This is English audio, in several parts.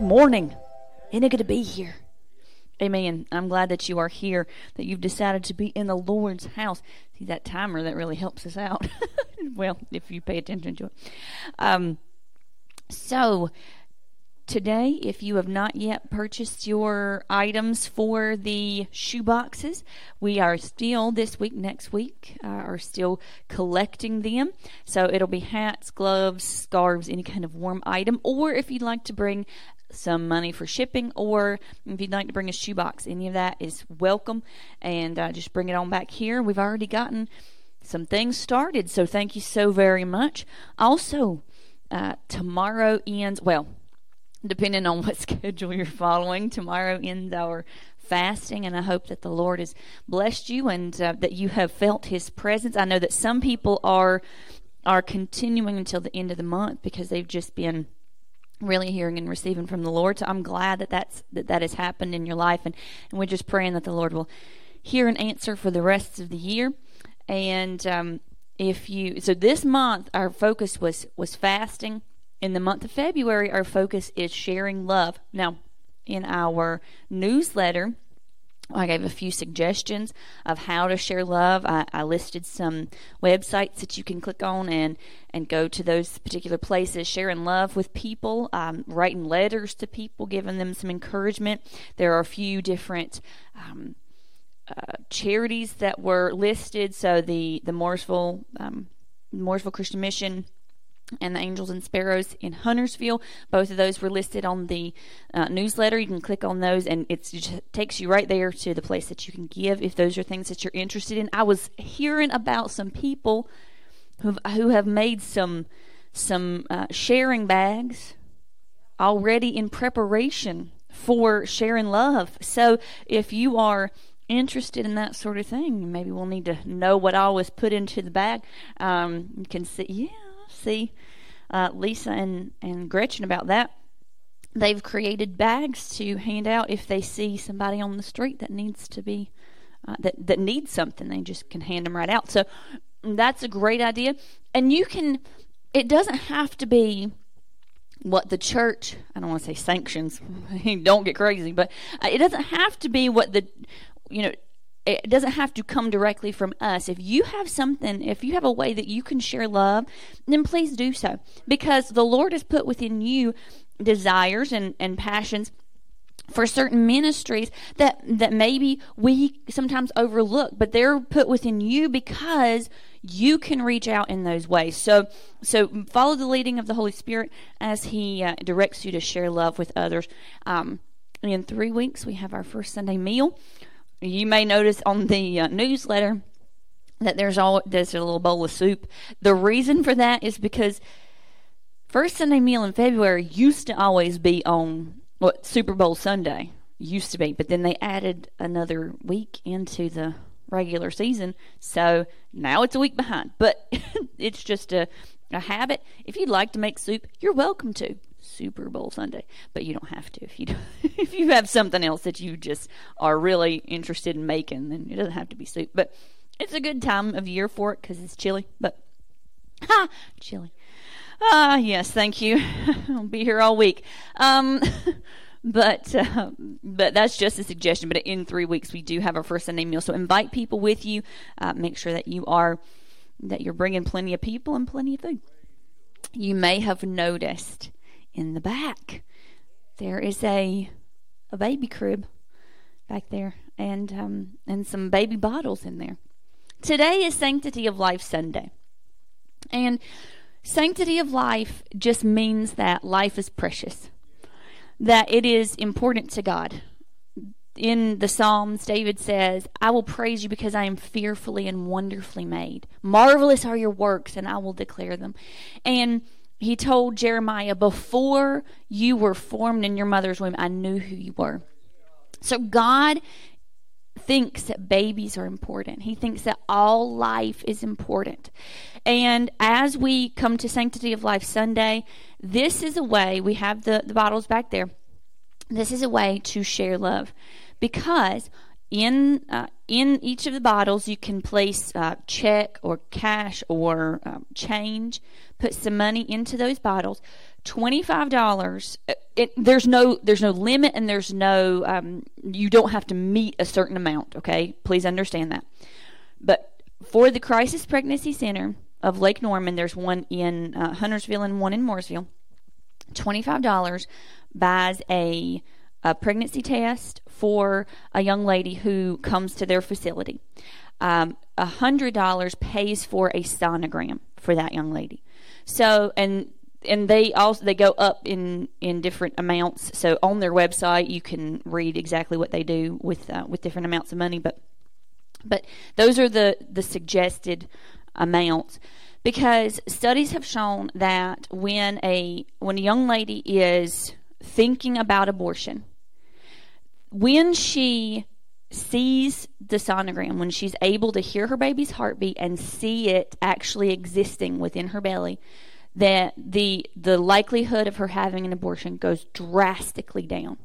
Morning. Isn't it good to be here? Amen. I'm glad that you are here, that you've decided to be in the Lord's house. See that timer that really helps us out. well, if you pay attention to it. Um, so, today, if you have not yet purchased your items for the shoe boxes, we are still this week, next week, uh, are still collecting them. So it'll be hats, gloves, scarves, any kind of warm item. Or if you'd like to bring some money for shipping, or if you'd like to bring a shoebox, any of that is welcome. And uh, just bring it on back here. We've already gotten some things started, so thank you so very much. Also, uh, tomorrow ends, well, depending on what schedule you're following. Tomorrow ends our fasting, and I hope that the Lord has blessed you and uh, that you have felt His presence. I know that some people are are continuing until the end of the month because they've just been really hearing and receiving from the Lord. So I'm glad that that's that, that has happened in your life, and, and we're just praying that the Lord will hear and answer for the rest of the year. And um, if you so this month our focus was was fasting in the month of February, our focus is sharing love. Now, in our newsletter, I gave a few suggestions of how to share love. I, I, listed some websites that you can click on and, and go to those particular places, sharing love with people, um, writing letters to people, giving them some encouragement. There are a few different um, uh, charities that were listed. So the the Mooresville um, Mooresville Christian Mission and the Angels and Sparrows in Huntersville. Both of those were listed on the uh, newsletter. You can click on those, and it takes you right there to the place that you can give if those are things that you're interested in. I was hearing about some people who who have made some some uh, sharing bags already in preparation for sharing love. So if you are interested in that sort of thing, maybe we'll need to know what all was put into the bag. Um, you can see, yeah see uh, Lisa and, and Gretchen about that. They've created bags to hand out if they see somebody on the street that needs to be uh, that that needs something. They just can hand them right out. So that's a great idea, and you can. It doesn't have to be what the church I don't want to say sanctions. don't get crazy, but uh, it doesn't have to be what the you know it doesn't have to come directly from us. If you have something, if you have a way that you can share love, then please do so. Because the Lord has put within you desires and, and passions for certain ministries that that maybe we sometimes overlook but they're put within you because you can reach out in those ways so so follow the leading of the holy spirit as he uh, directs you to share love with others um, in three weeks we have our first sunday meal you may notice on the uh, newsletter that there's all there's a little bowl of soup. The reason for that is because first Sunday meal in February used to always be on what Super Bowl Sunday used to be, but then they added another week into the regular season, so now it's a week behind. But it's just a a habit. If you'd like to make soup, you're welcome to. Super Bowl Sunday, but you don't have to if you if you have something else that you just are really interested in making, then it doesn't have to be soup. But it's a good time of year for it because it's chilly. But ha, chilly. Ah, yes, thank you. I'll be here all week. Um, but uh, but that's just a suggestion. But in three weeks, we do have our first Sunday meal. So invite people with you. Uh, make sure that you are that you're bringing plenty of people and plenty of food. You may have noticed in the back. There is a a baby crib back there and um, and some baby bottles in there. Today is Sanctity of Life Sunday. And sanctity of life just means that life is precious. That it is important to God. In the Psalms, David says, I will praise you because I am fearfully and wonderfully made. Marvelous are your works, and I will declare them. And he told Jeremiah, Before you were formed in your mother's womb, I knew who you were. So God thinks that babies are important. He thinks that all life is important. And as we come to Sanctity of Life Sunday, this is a way, we have the, the bottles back there. This is a way to share love because in uh, in each of the bottles, you can place uh, check or cash or um, change. Put some money into those bottles. Twenty five dollars. Uh, there's no there's no limit and there's no um, you don't have to meet a certain amount. Okay, please understand that. But for the Crisis Pregnancy Center of Lake Norman, there's one in uh, Huntersville and one in Mooresville. Twenty five dollars buys a a pregnancy test for a young lady who comes to their facility. Um, $100 pays for a sonogram for that young lady. So, and and they also they go up in in different amounts. So on their website, you can read exactly what they do with uh, with different amounts of money. But but those are the the suggested amounts because studies have shown that when a when a young lady is thinking about abortion, when she sees the sonogram, when she's able to hear her baby's heartbeat and see it actually existing within her belly, that the the likelihood of her having an abortion goes drastically down.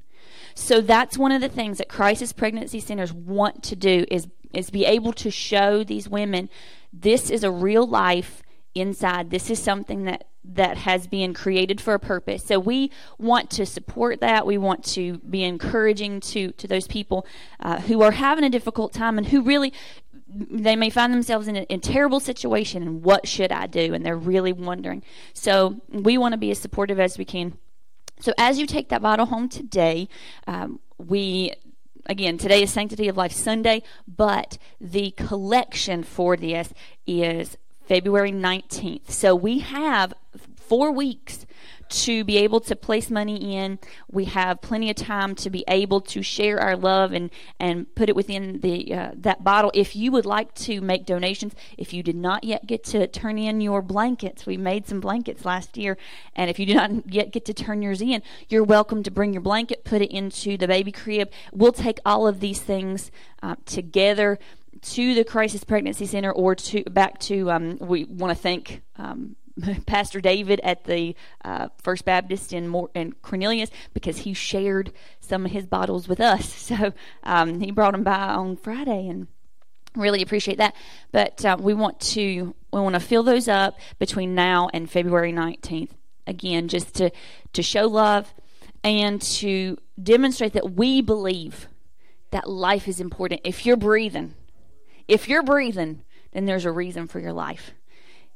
So that's one of the things that crisis pregnancy centers want to do is is be able to show these women this is a real life inside. This is something that that has been created for a purpose. So we want to support that. We want to be encouraging to to those people uh, who are having a difficult time and who really they may find themselves in a, terrible situation and what should I do? And they're really wondering. So we want to be as supportive as we can. So as you take that bottle home today, um, we again, today is Sanctity of Life Sunday, but the collection for this is February 19th. So we have four weeks to be able to place money in. We have plenty of time to be able to share our love and, and put it within the uh, that bottle. If you would like to make donations, if you did not yet get to turn in your blankets, we made some blankets last year, and if you did not yet get to turn yours in, you're welcome to bring your blanket, put it into the baby crib. We'll take all of these things uh, together to the Crisis Pregnancy Center or to back to. Um, we want to thank. Um, Pastor David at the uh, First Baptist in, More- in Cornelius because he shared some of his bottles with us. So um, he brought them by on Friday and really appreciate that. But uh, we want to we want to fill those up between now and February nineteenth. Again, just to to show love and to demonstrate that we believe that life is important. If you're breathing, if you're breathing, then there's a reason for your life.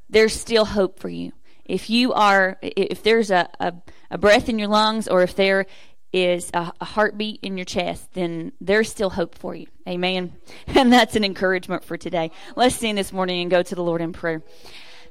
There's still hope for you. If you are, if there's a, a, a breath in your lungs or if there is a, a, heartbeat in your chest, then there's still hope for you. Amen. And that's an encouragement for today. Let's stand this morning and go to the Lord in prayer.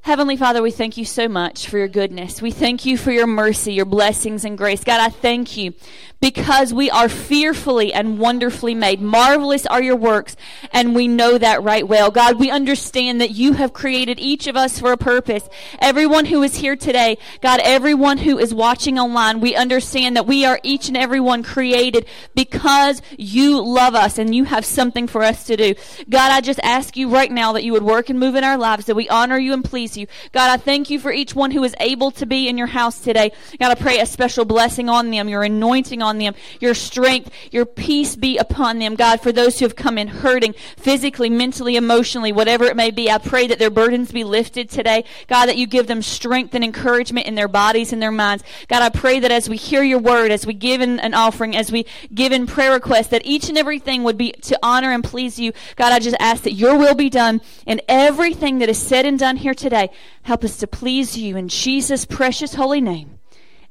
Heavenly Father, we thank you so much for your goodness. We thank you for your mercy, your blessings, and grace. God, I thank you because we are fearfully and wonderfully made. Marvelous are your works, and we know that right well. God, we understand that you have created each of us for a purpose. Everyone who is here today, God, everyone who is watching online, we understand that we are each and every one created because you love us and you have something for us to do. God, I just ask you right now that you would work and move in our lives, that we honor you and please you. God, I thank you for each one who is able to be in your house today. God, I pray a special blessing on them, your anointing on them, your strength, your peace be upon them. God, for those who have come in hurting physically, mentally, emotionally, whatever it may be, I pray that their burdens be lifted today. God, that you give them strength and encouragement in their bodies and their minds. God, I pray that as we hear your word, as we give in an offering, as we give in prayer requests, that each and everything would be to honor and please you. God, I just ask that your will be done in everything that is said and done here today today. Help us to please you in Jesus' precious holy name.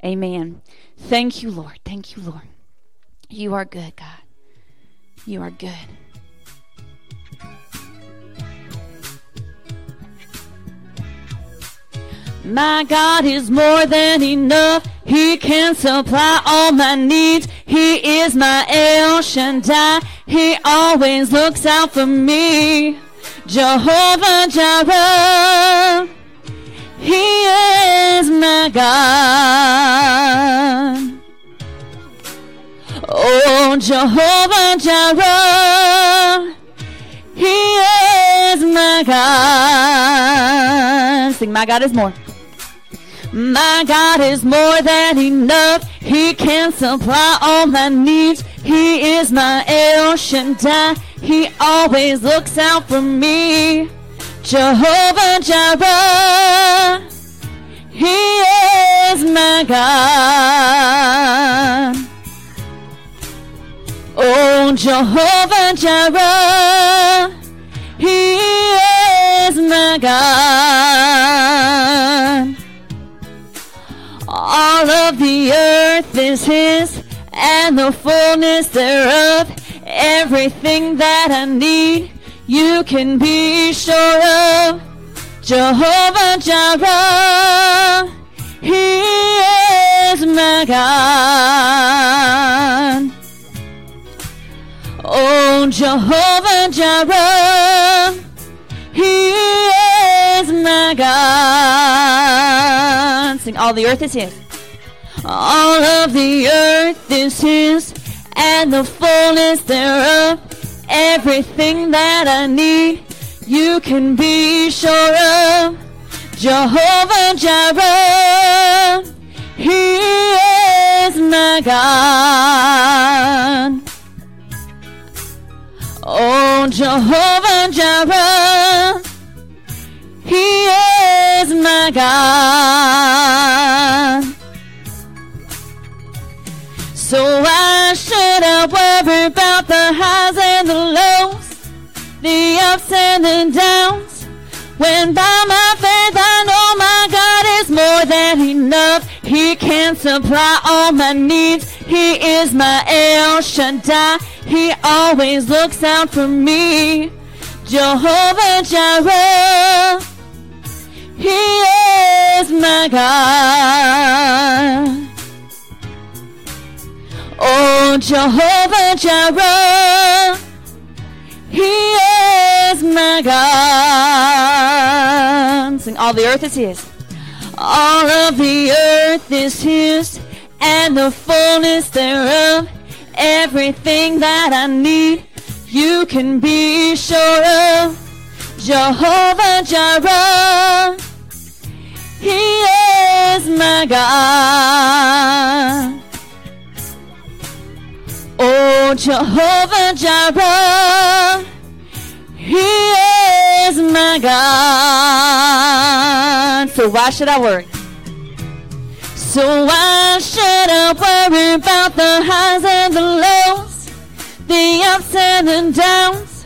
Amen. Thank you, Lord. Thank you, Lord. You are good, God. You are good. My God is more than enough. He can supply all my needs. He is my El Shaddai. He always looks out for me. Jehovah Jireh. He is my God. Oh, Jehovah Jireh. He is my God. Sing, my God is more. My God is more than enough. He can supply all my needs. He is my El Shaddai. He always looks out for me. Jehovah Jireh. He is my God. Oh, Jehovah Jireh. He is my God. All of the earth is His and the fullness thereof. Everything that I need, you can be sure of. Jehovah Jireh, He is my God. Oh, Jehovah Jireh, He is my God. Sing, all the earth is His. All of the earth is His, and the fullness thereof. Everything that I need, you can be sure of. Jehovah Jireh, He is my God. Oh, Jehovah Jireh, He is my God. So I about the highs and the lows, the ups and the downs? When by my faith I know my God is more than enough. He can supply all my needs. He is my El Shaddai. He always looks out for me. Jehovah Jireh. He is my God. Oh, Jehovah Jireh. He is my God. Sing, all the earth is His. All of the earth is His, and the fullness thereof. Everything that I need, you can be sure of. Jehovah Jireh, He is my God. Oh, Jehovah Jireh, He is my God. So why should I worry? So why should I worry about the highs and the lows, the ups and the downs?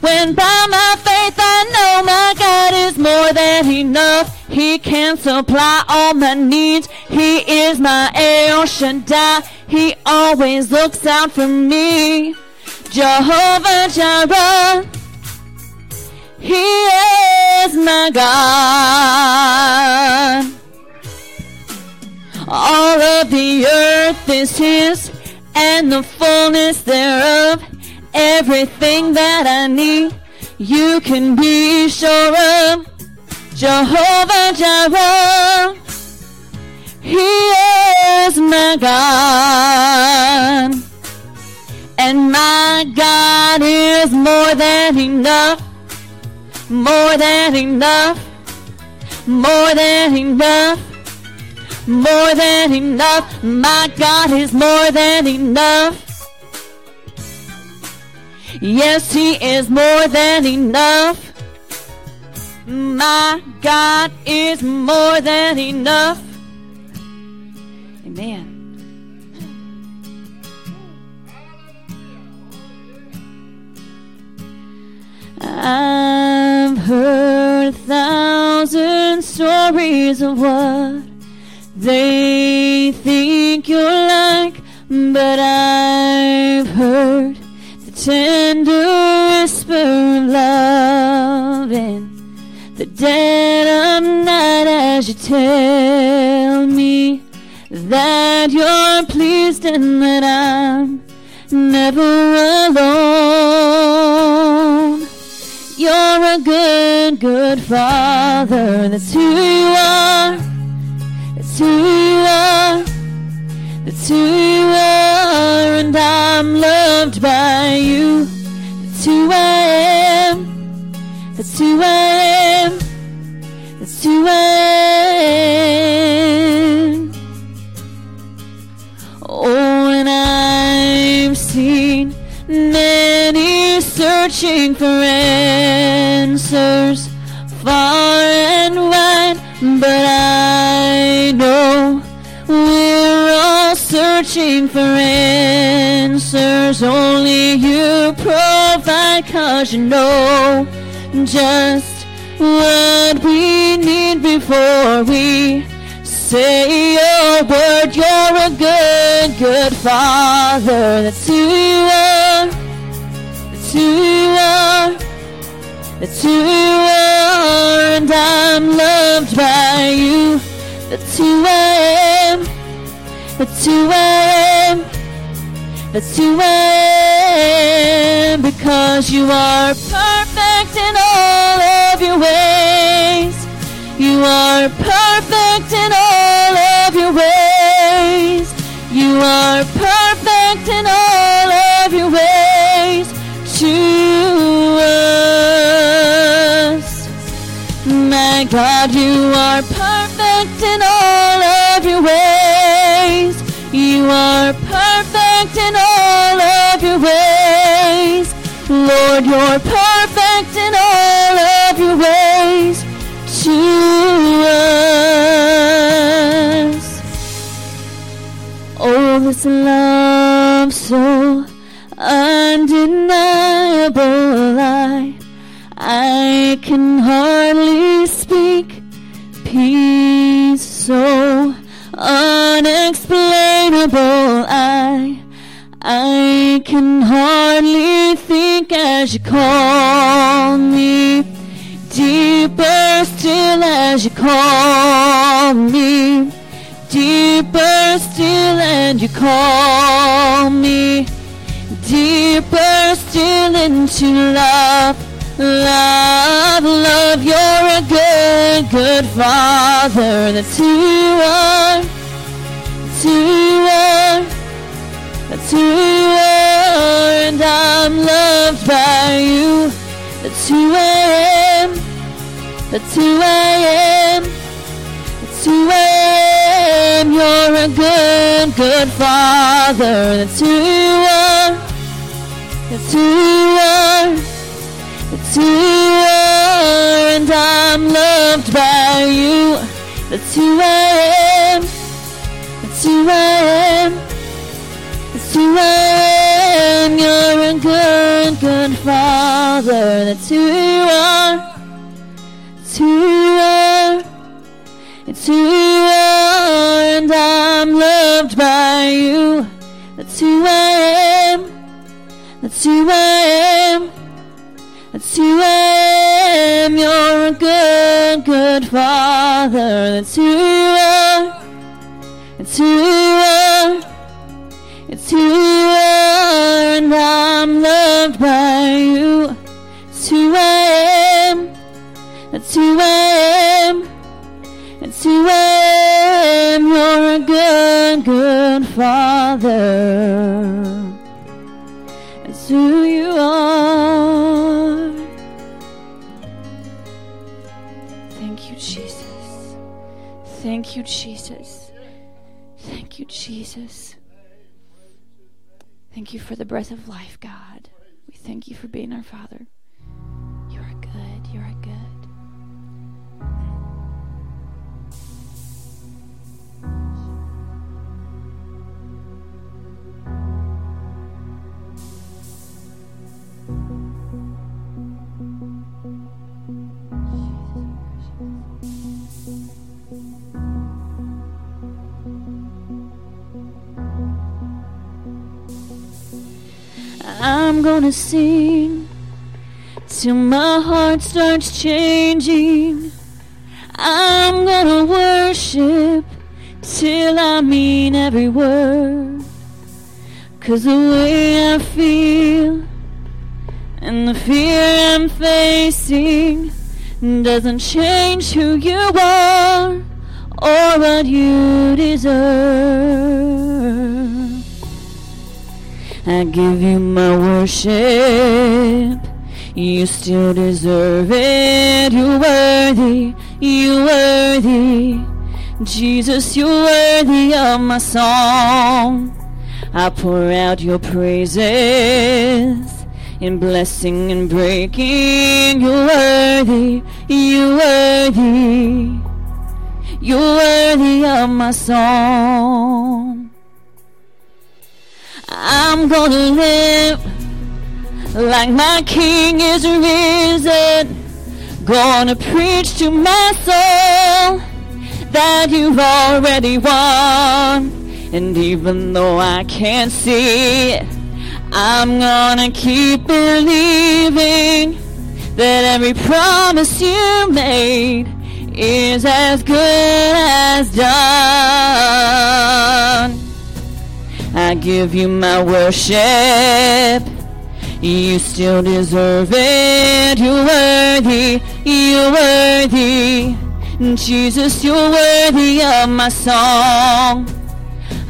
When by my faith I know my God is more than enough. He can supply all my needs. He is my El Shaddai. He always looks out for me. Jehovah Jireh. He is my God. All of the earth is His and the fullness thereof. Everything that I need, you can be sure of. Jehovah Jireh, He is my God. And my God is more than enough, more than enough, more than enough, more than enough. My God is more than enough. Yes, He is more than enough. My God is more than enough. Amen. I've heard a thousand stories of what they think you're like, but I've heard the tender whisper of love in the dead of night as you tell me that you're pleased and that I'm never alone. You're a good, good father. That's who you are. That's who you are. That's who you are. And I'm loved by you. That's who I am. That's who I am. That's who I am. Searching for answers far and wide, but I know we're all searching for answers. Only you provide, cause you know just what we need before we say your word. You're a good, good father. That's who you are. Who you are. That's who you are. And I'm loved by you. That's who I am. That's who I am. That's who I am. Because you are perfect in all of your ways. You are perfect in all of your ways. You are perfect in all My God, you are perfect in all of your ways. You are perfect in all of your ways. Lord, you're perfect in all of your ways to us. Oh, this love call me deeper still as you call me deeper still and you call me deeper still into love love love. You're a good good father. That's who you are. That's who you are. That's who you are and I'm loved by you that's who I am that's who I am. That's who I am. You're a good, good father. That's who you are. That's who you are. That's who you are. And I'm loved by you. That's who I am. That's who I am. That's who I am. You're a good, good father. That's who you are. It's who you are. It's who you are, and I'm loved by you. That's who I am. That's who I am. That's who I am. You're a good, good father. That's who you are. It's who you are. It's who you are, and I'm loved by you. It's who I am. That's who I am. That's who I am. You're a good, good father. That's who you are. Thank you, Jesus. Thank you, Jesus. Thank you, Jesus. Thank you for the breath of life, God. We thank you for being our Father. I'm gonna sing till my heart starts changing. I'm gonna worship till I mean every word. Cause the way I feel and the fear I'm facing doesn't change who you are or what you deserve. I give you my worship. You still deserve it. You're worthy. You're worthy. Jesus, you're worthy of my song. I pour out your praises in blessing and breaking. You're worthy, you're worthy, you're worthy of my song. I'm gonna live like my King is risen. Gonna preach to my soul that you've already won. And even though I can't see it, I'm gonna keep believing that every promise you made is as good as done. I give you my worship. You still deserve it. You're worthy. You're worthy. Jesus, you're worthy of my song.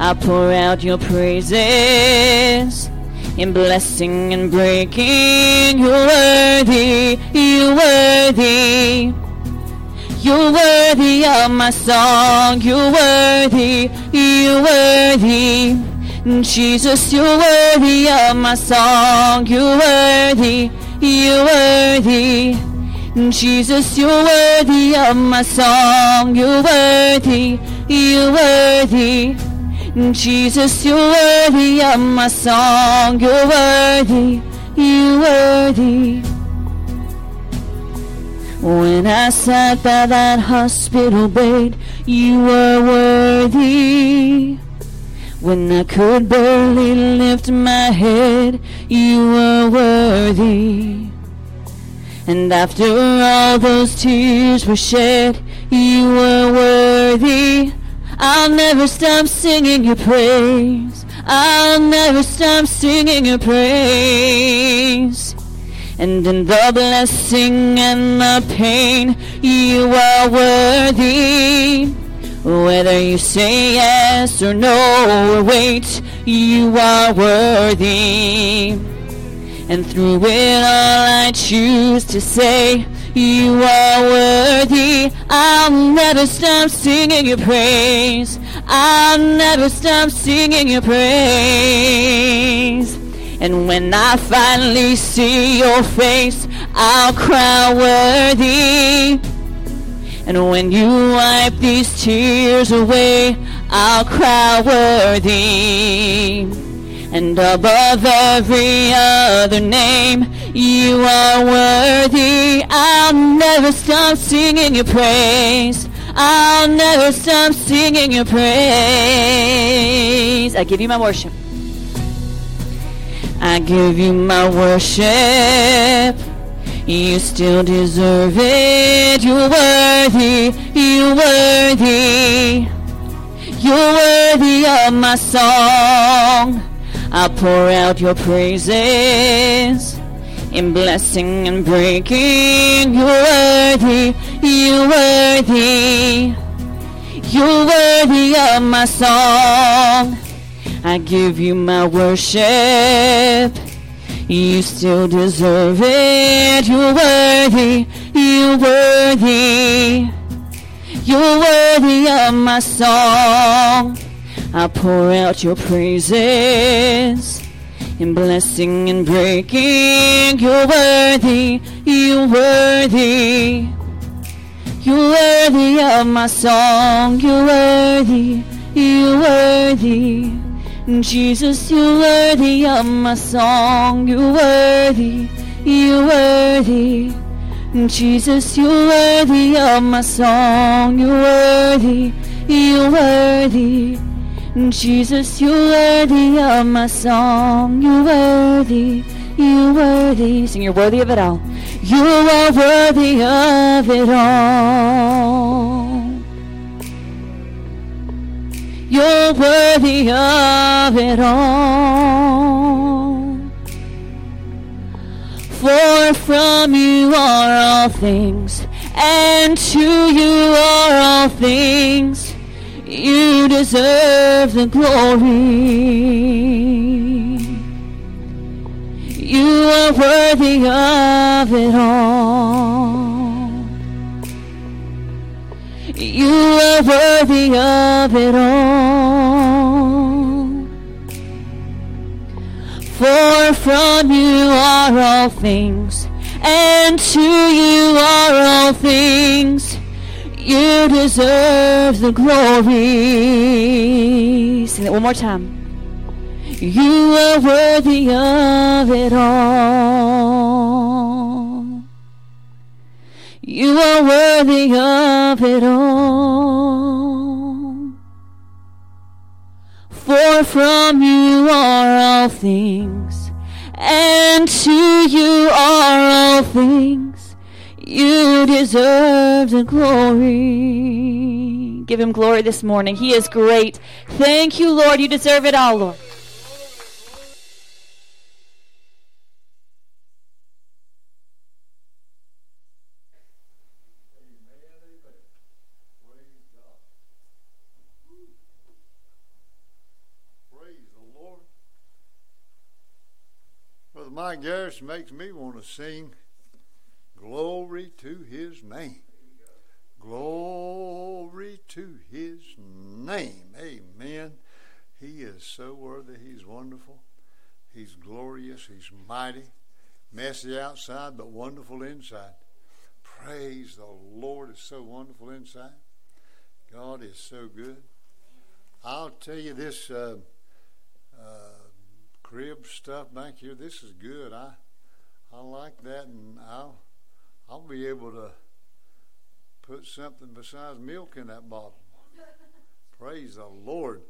I pour out your praises in blessing and breaking. You're worthy, you're worthy. You're worthy of my song. You're worthy, you're worthy. Jesus, you're worthy of my song. You're worthy, you're worthy. Jesus, you're worthy of my song. You're worthy, you're worthy. Jesus, you're worthy of my song. You're worthy, you're worthy. When I sat by that hospital bed, you were worthy. When I could barely lift my head, you were worthy. And after all those tears were shed, you were worthy. I'll never stop singing your praise. I'll never stop singing your praise. And in the blessing and the pain, you are worthy. Whether you say yes or no or wait, you are worthy. And through it all, I choose to say, You are worthy. I'll never stop singing your praise. I'll never stop singing your praise. And when I finally see your face, I'll cry worthy. And when you wipe these tears away, I'll cry worthy. And above every other name, you are worthy. I'll never stop singing your praise. I'll never stop singing your praise. I give you my worship. I give you my worship. You still deserve it. You're worthy. You're worthy. You're worthy of my song. I pour out your praises in blessing and breaking. You're worthy. You're worthy. You're worthy of my song. I give you my worship. You still deserve it. You're worthy. You're worthy. You're worthy of my song. I pour out your praises in blessing and breaking. You're worthy. You're worthy. You're worthy of my song. You're worthy. You're worthy. Jesus, you're worthy of my song. You're worthy, you're worthy. Jesus, you're worthy of my song. You're worthy, you're worthy. Jesus, you're worthy of my song. You're worthy, you're worthy. Sing, you're worthy of it all. You are worthy of it all. You're worthy of it all. For from you are all things, and to you are all things. You deserve the glory. You are worthy of it all. You are worthy of it all. For from you are all things, and to you are all things. You deserve the glory. Sing it one more time. You are worthy of it all. You are worthy of it all. For from you are all things, and to you are all things. You deserve the glory. Give him glory this morning. He is great. Thank you, Lord. You deserve it all, Lord. Mike Garris makes me want to sing glory to his name. Glory to his name. Amen. He is so worthy. He's wonderful. He's glorious. He's mighty. Messy outside, but wonderful inside. Praise the Lord. Is so wonderful inside. God is so good. I'll tell you this. Uh, uh, crib stuff back here. This is good. I I like that, and I'll I'll be able to put something besides milk in that bottle. Praise the Lord.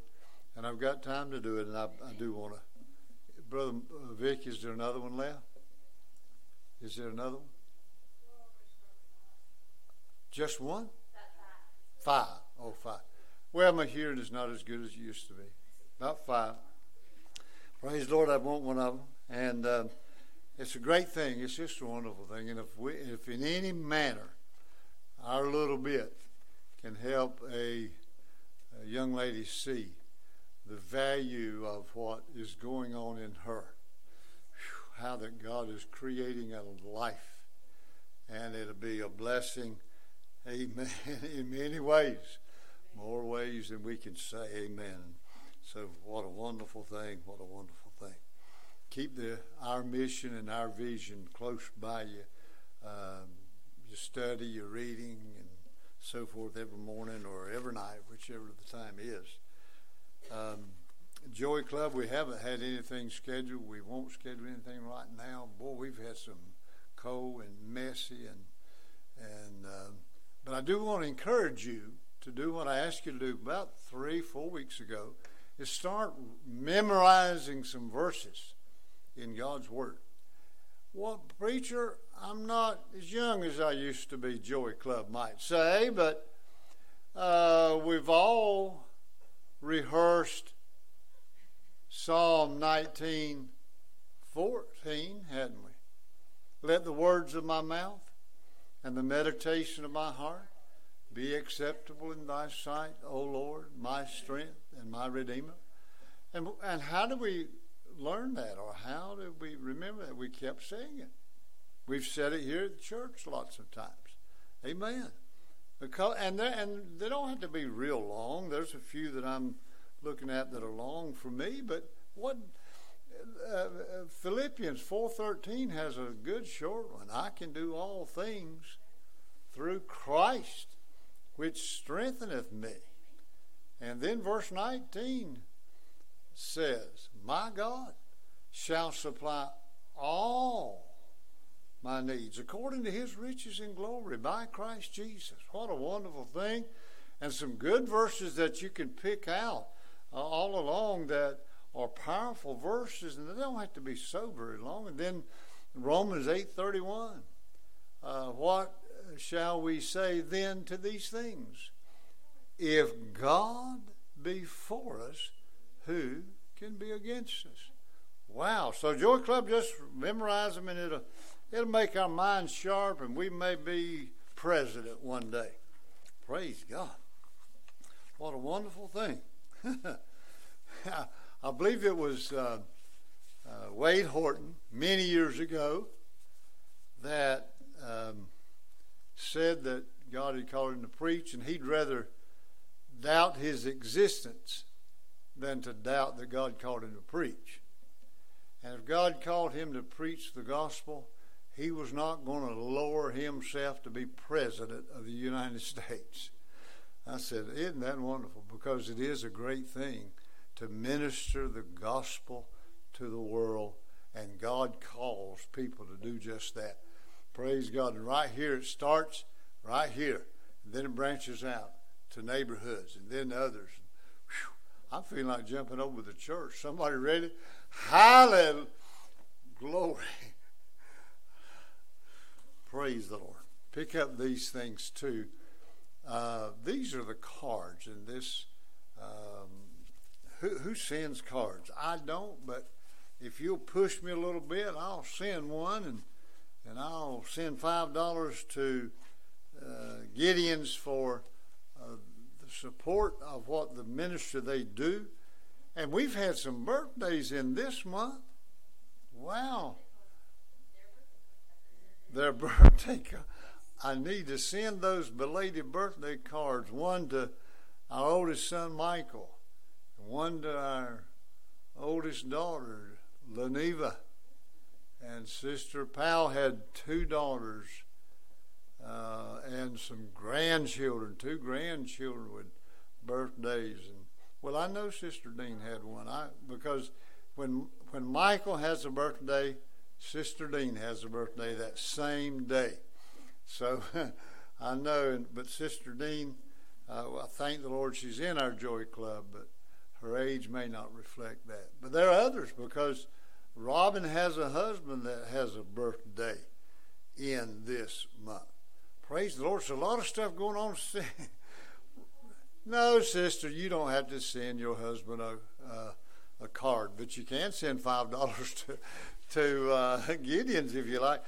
And I've got time to do it, and I, I do want to. Brother uh, Vic, is there another one left? Is there another one? Just one? Five. Oh, five. Well, my hearing is not as good as it used to be. About five. Praise the Lord, I want one of them. And uh, it's a great thing. It's just a wonderful thing. And if we, if in any manner our little bit can help a, a young lady see the value of what is going on in her, whew, how that God is creating a life, and it'll be a blessing, amen, in many ways, more ways than we can say, amen. So, what a wonderful thing! What a wonderful thing. Keep the our mission and our vision close by you. Um, you study, your reading, and so forth every morning or every night, whichever the time is. Um, Joy Club, we haven't had anything scheduled. We won't schedule anything right now. Boy, we've had some cold and messy, and and um, but I do want to encourage you to do what I asked you to do about three, four weeks ago is start memorizing some verses in God's Word. Well, preacher, I'm not as young as I used to be, Joy Club might say, but uh, we've all rehearsed Psalm 19, 14, hadn't we? Let the words of my mouth and the meditation of my heart be acceptable in thy sight, O Lord, my strength and my Redeemer. And, and how do we learn that, or how do we remember that? We kept saying it. We've said it here at church lots of times. Amen. Because, and, and they don't have to be real long. There's a few that I'm looking at that are long for me, but what uh, Philippians 4:13 has a good short one. I can do all things through Christ, which strengtheneth me. And then verse 19 says, My God shall supply all my needs according to his riches and glory by Christ Jesus. What a wonderful thing. And some good verses that you can pick out uh, all along that are powerful verses, and they don't have to be so very long. And then Romans 8:31, uh, what shall we say then to these things? If God be for us, who can be against us? Wow. So Joy Club, just memorize them and it'll, it'll make our minds sharp and we may be president one day. Praise God. What a wonderful thing. I believe it was uh, uh, Wade Horton many years ago that um, said that God had called him to preach and he'd rather doubt his existence than to doubt that God called him to preach. And if God called him to preach the gospel, he was not going to lower himself to be president of the United States. I said, Isn't that wonderful? Because it is a great thing to minister the gospel to the world, and God calls people to do just that. Praise God. And right here it starts, right here. And then it branches out to neighborhoods and then others. Whew, I'm feeling like jumping over the church. Somebody ready? Hallelujah. Glory. Praise the Lord. Pick up these things too. Uh, these are the cards in this. Um, who, who sends cards? I don't, but if you'll push me a little bit, I'll send one and and I'll send five dollars to uh, Gideon's for support of what the ministry they do. And we've had some birthdays in this month. Wow. Their birthday. I need to send those belated birthday cards. One to our oldest son Michael, one to our oldest daughter Leneva and Sister Powell had two daughters uh, and some grandchildren, two grandchildren with birthdays. And well, I know Sister Dean had one. I because when when Michael has a birthday, Sister Dean has a birthday that same day. So I know, but Sister Dean, uh, I thank the Lord she's in our Joy Club, but her age may not reflect that. But there are others because Robin has a husband that has a birthday in this month. Praise the Lord. There's a lot of stuff going on. no, sister, you don't have to send your husband a, a card, but you can send five dollars to to uh, Gideon's if you like.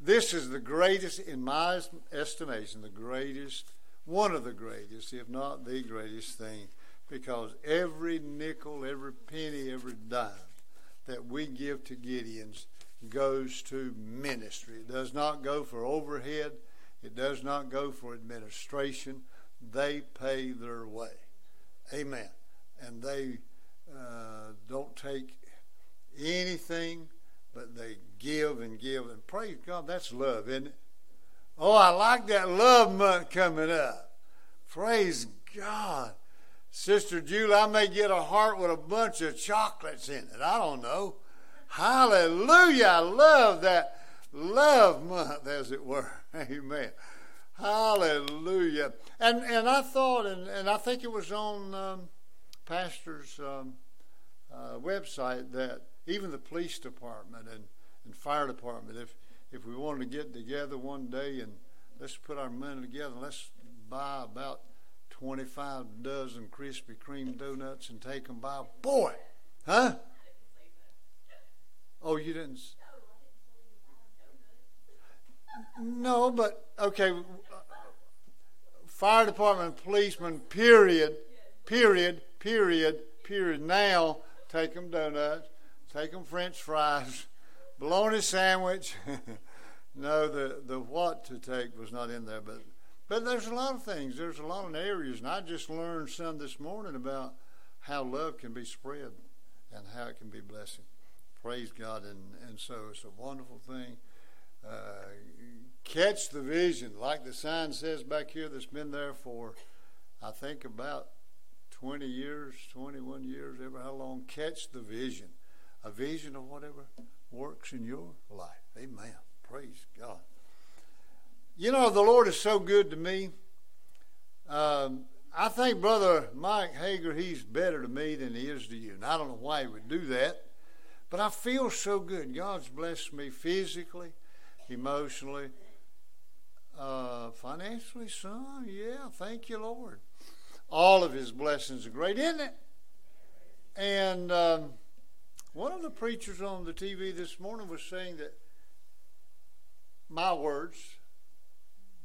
This is the greatest, in my estimation, the greatest, one of the greatest, if not the greatest thing, because every nickel, every penny, every dime that we give to Gideon's goes to ministry. It does not go for overhead, it does not go for administration. They pay their way. Amen. And they uh, don't take anything, but they give and give. And praise God, that's love, isn't it? Oh, I like that love month coming up. Praise God. Sister Julie, I may get a heart with a bunch of chocolates in it. I don't know. Hallelujah. I love that love month, as it were. Amen. Hallelujah. And and I thought, and, and I think it was on um, Pastor's um, uh, website that even the police department and, and fire department, if if we wanted to get together one day and let's put our money together, let's buy about 25 dozen Krispy Kreme donuts and take them by. Boy, huh? Oh, you didn't? No, but okay. Fire department, policeman, period, period, period, period. Now, take them donuts, take them French fries, bologna sandwich. no, the, the what to take was not in there, but but there's a lot of things. There's a lot of areas, and I just learned some this morning about how love can be spread and how it can be blessing. Praise God, and and so it's a wonderful thing. Uh, catch the vision, like the sign says back here. That's been there for, I think, about 20 years, 21 years, ever how long. Catch the vision, a vision of whatever works in your life. Amen. Praise God. You know, the Lord is so good to me. Um, I think Brother Mike Hager, he's better to me than he is to you. And I don't know why he would do that. But I feel so good. God's blessed me physically, emotionally, uh, financially, son. Yeah, thank you, Lord. All of his blessings are great, isn't it? And um, one of the preachers on the TV this morning was saying that my words,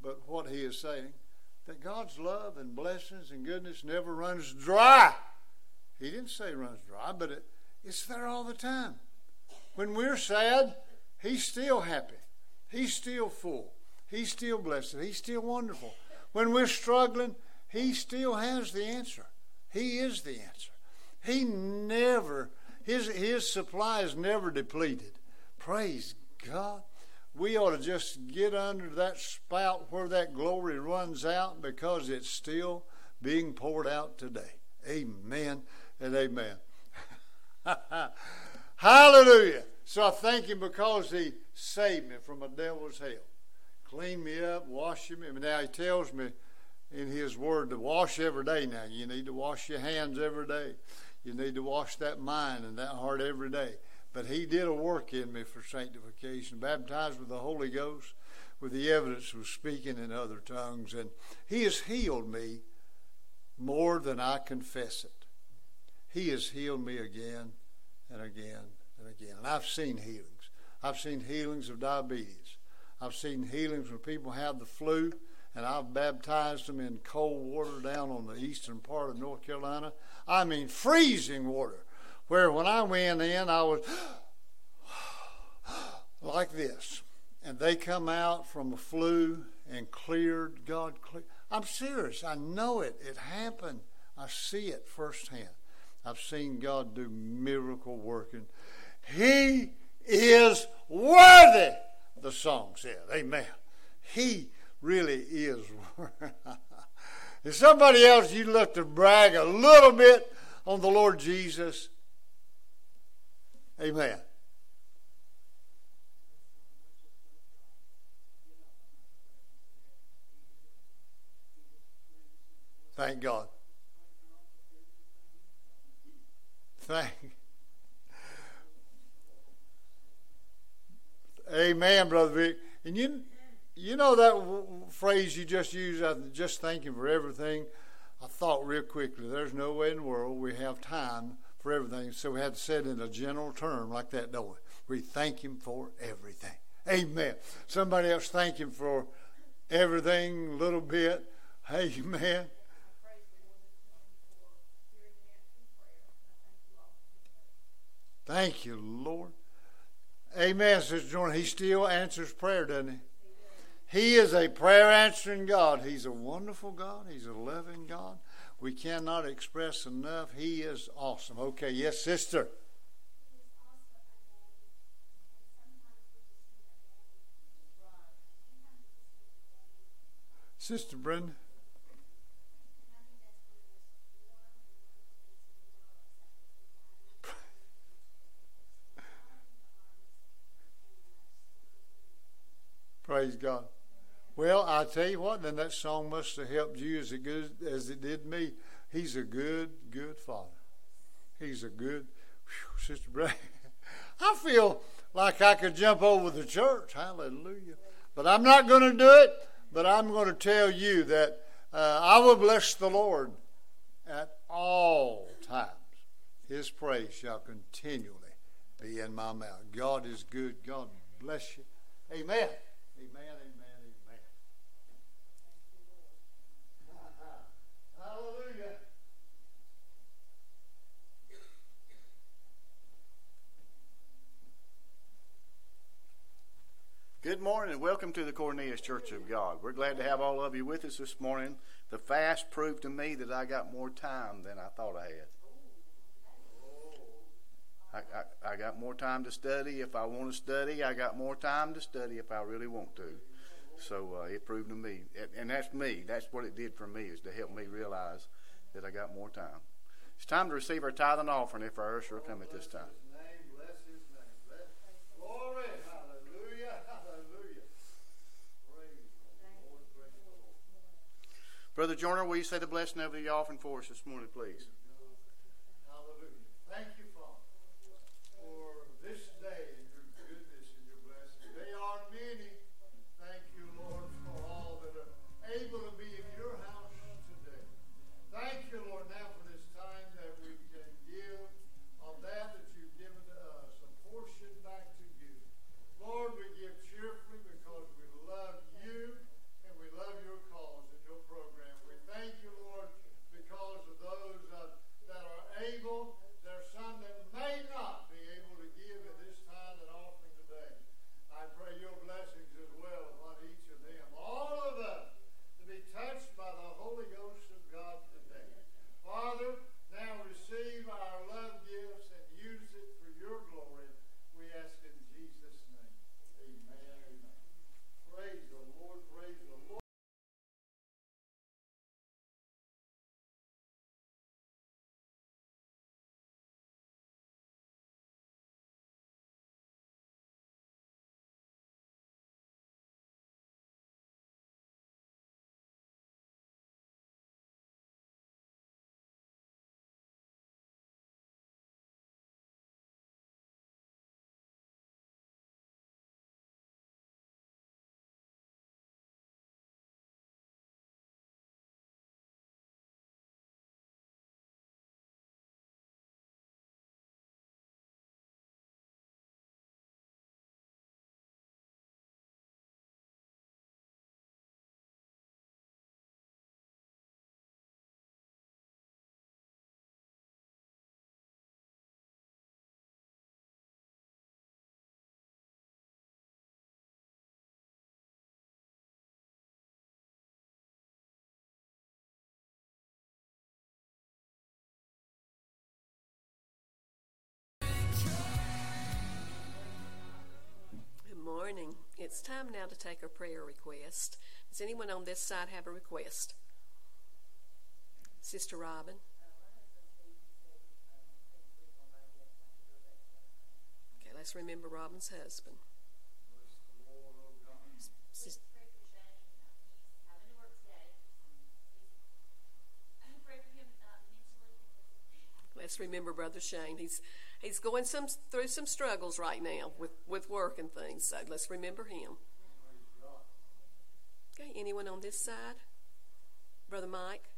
but what he is saying, that God's love and blessings and goodness never runs dry. He didn't say runs dry, but it, it's there all the time. When we're sad, He's still happy. He's still full. He's still blessed. He's still wonderful. When we're struggling, He still has the answer. He is the answer. He never His, his supply is never depleted. Praise God. We ought to just get under that spout where that glory runs out because it's still being poured out today. Amen and amen. Hallelujah. So I thank him because he saved me from a devil's hell. Clean me up, wash me. Now he tells me in his word to wash every day now. You need to wash your hands every day. You need to wash that mind and that heart every day. But he did a work in me for sanctification, baptized with the Holy Ghost, with the evidence of speaking in other tongues. And he has healed me more than I confess it. He has healed me again and again and again. And I've seen healings. I've seen healings of diabetes. I've seen healings when people have the flu, and I've baptized them in cold water down on the eastern part of North Carolina. I mean, freezing water. Where when I went in, I was like this. And they come out from a flu and cleared. God cleared. I'm serious. I know it. It happened. I see it firsthand. I've seen God do miracle working. He is worthy, the song said. Amen. He really is. if somebody else you'd look to brag a little bit on the Lord Jesus, amen. Thank God. Thank. Amen, brother Vic. And you, you know that w- phrase you just used. I just thank Him for everything. I thought real quickly. There's no way in the world we have time for everything, so we had to say it in a general term like that, don't we? We thank Him for everything. Amen. Somebody else thank Him for everything, a little bit. Amen. Thank you, Lord. Amen, Sister Jordan. He still answers prayer, doesn't he? He is a prayer answering God. He's a wonderful God. He's a loving God. We cannot express enough. He is awesome. Okay, yes, sister. Sister Brenda. Praise God. Well, I tell you what, then that song must have helped you as good as it did me. He's a good, good father. He's a good, whew, Sister Bray. I feel like I could jump over the church. Hallelujah. But I'm not going to do it. But I'm going to tell you that uh, I will bless the Lord at all times. His praise shall continually be in my mouth. God is good. God bless you. Amen. Amen, amen, amen. Hallelujah. Good morning and welcome to the Cornelius Church of God. We're glad to have all of you with us this morning. The fast proved to me that I got more time than I thought I had. I, I, I got more time to study if I want to study. I got more time to study if I really want to. So uh, it proved to me, and that's me. That's what it did for me, is to help me realize that I got more time. It's time to receive our tithe and offering if our usher will come at this time. Brother Joyner, will you say the blessing over the offering for us this morning, please? It's time now to take a prayer request. Does anyone on this side have a request? Sister Robin? Okay, let's remember Robin's husband. Let's remember Brother Shane. He's he's going some through some struggles right now with, with work and things. So let's remember him. Okay, anyone on this side? Brother Mike?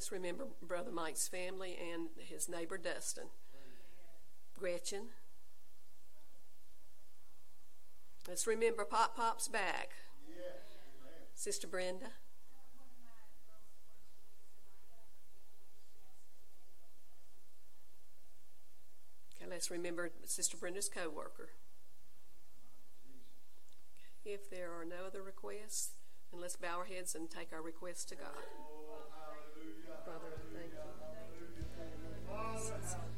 Let's remember Brother Mike's family and his neighbor Dustin. Gretchen. Let's remember Pop Pop's back. Sister Brenda. Okay, let's remember Sister Brenda's co worker. If there are no other requests, then let's bow our heads and take our requests to God. Father,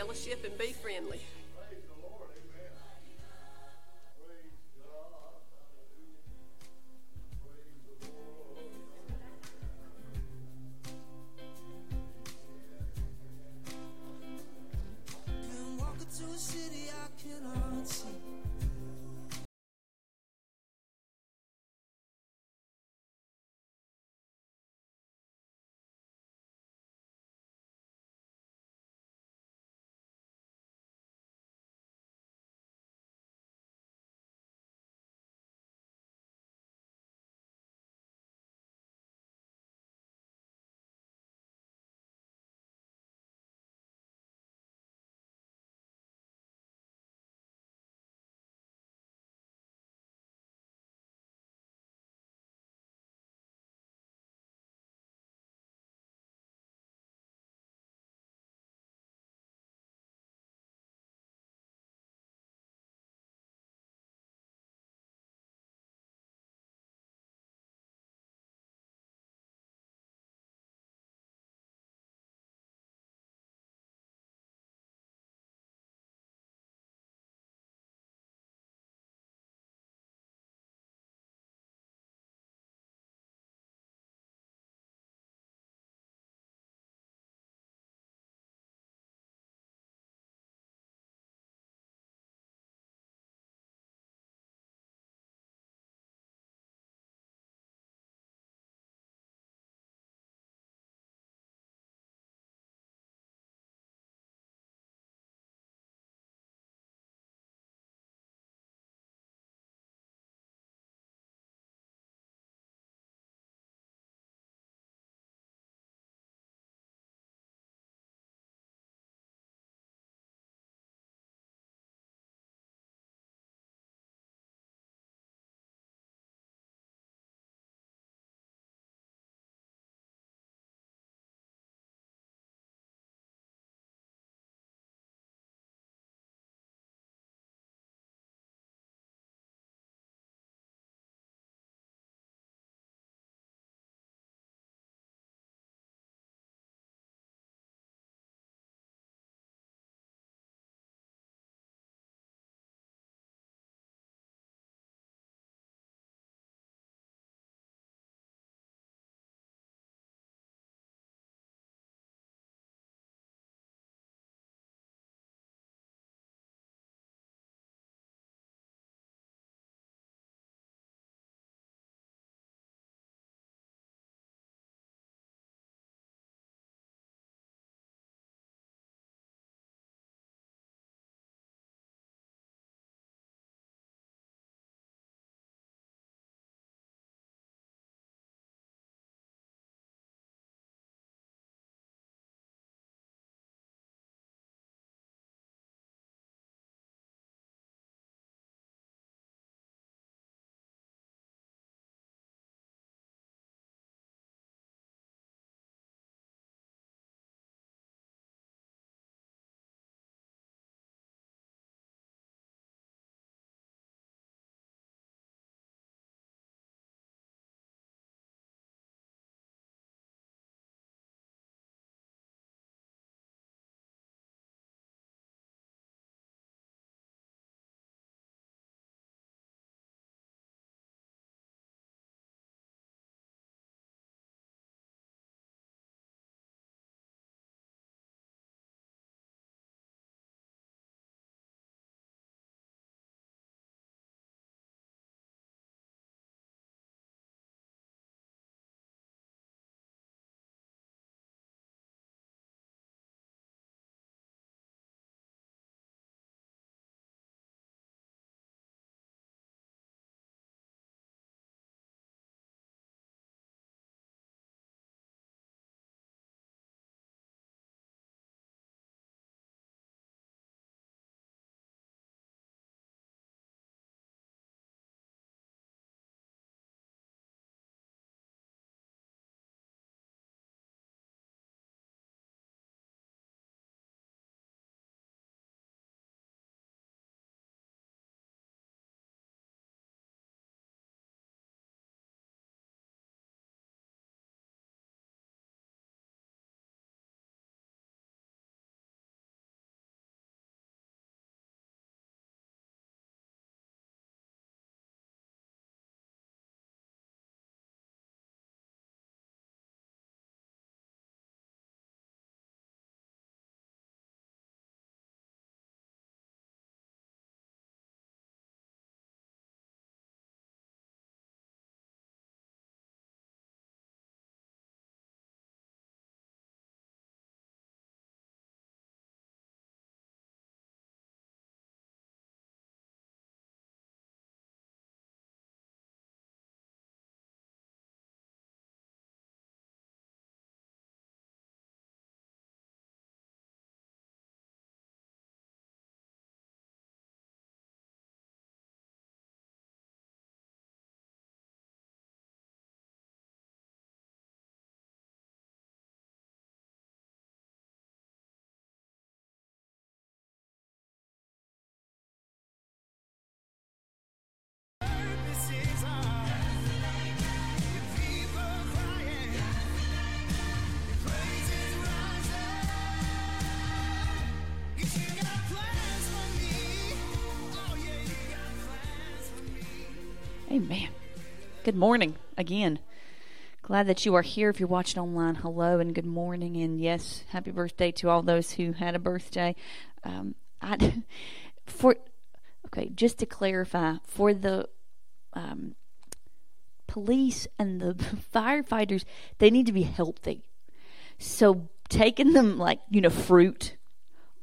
fellowship and be friendly. Amen. Good morning again. Glad that you are here. If you're watching online, hello and good morning. And yes, happy birthday to all those who had a birthday. Um, I, for okay, just to clarify, for the um, police and the firefighters, they need to be healthy. So taking them like you know fruit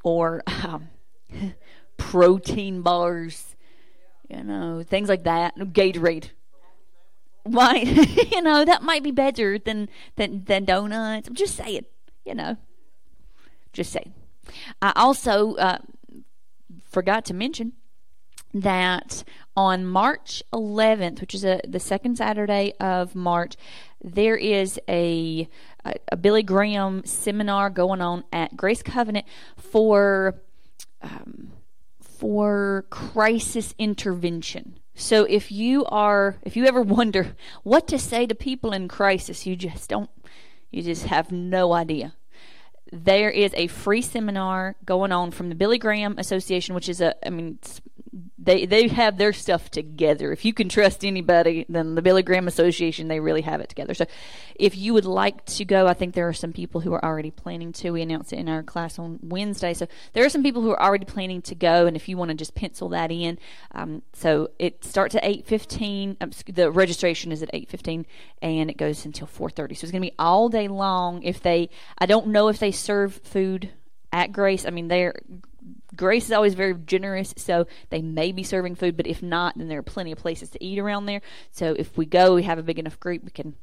or um, protein bars, you know things like that, Gatorade. Why, you know that might be better than than than donuts. I'm just saying, you know, just saying. I also uh, forgot to mention that on March 11th, which is a, the second Saturday of March, there is a, a, a Billy Graham seminar going on at Grace Covenant for um, for crisis intervention. So if you are, if you ever wonder what to say to people in crisis, you just don't, you just have no idea there is a free seminar going on from the Billy Graham Association, which is a, I mean, they they have their stuff together. If you can trust anybody, then the Billy Graham Association they really have it together. So, if you would like to go, I think there are some people who are already planning to. We announced it in our class on Wednesday, so there are some people who are already planning to go. And if you want to just pencil that in, um, so it starts at eight fifteen. Um, the registration is at eight fifteen, and it goes until four thirty. So it's going to be all day long. If they, I don't know if they serve food at Grace. I mean, they're Grace is always very generous, so they may be serving food, but if not, then there are plenty of places to eat around there. So if we go, we have a big enough group, we can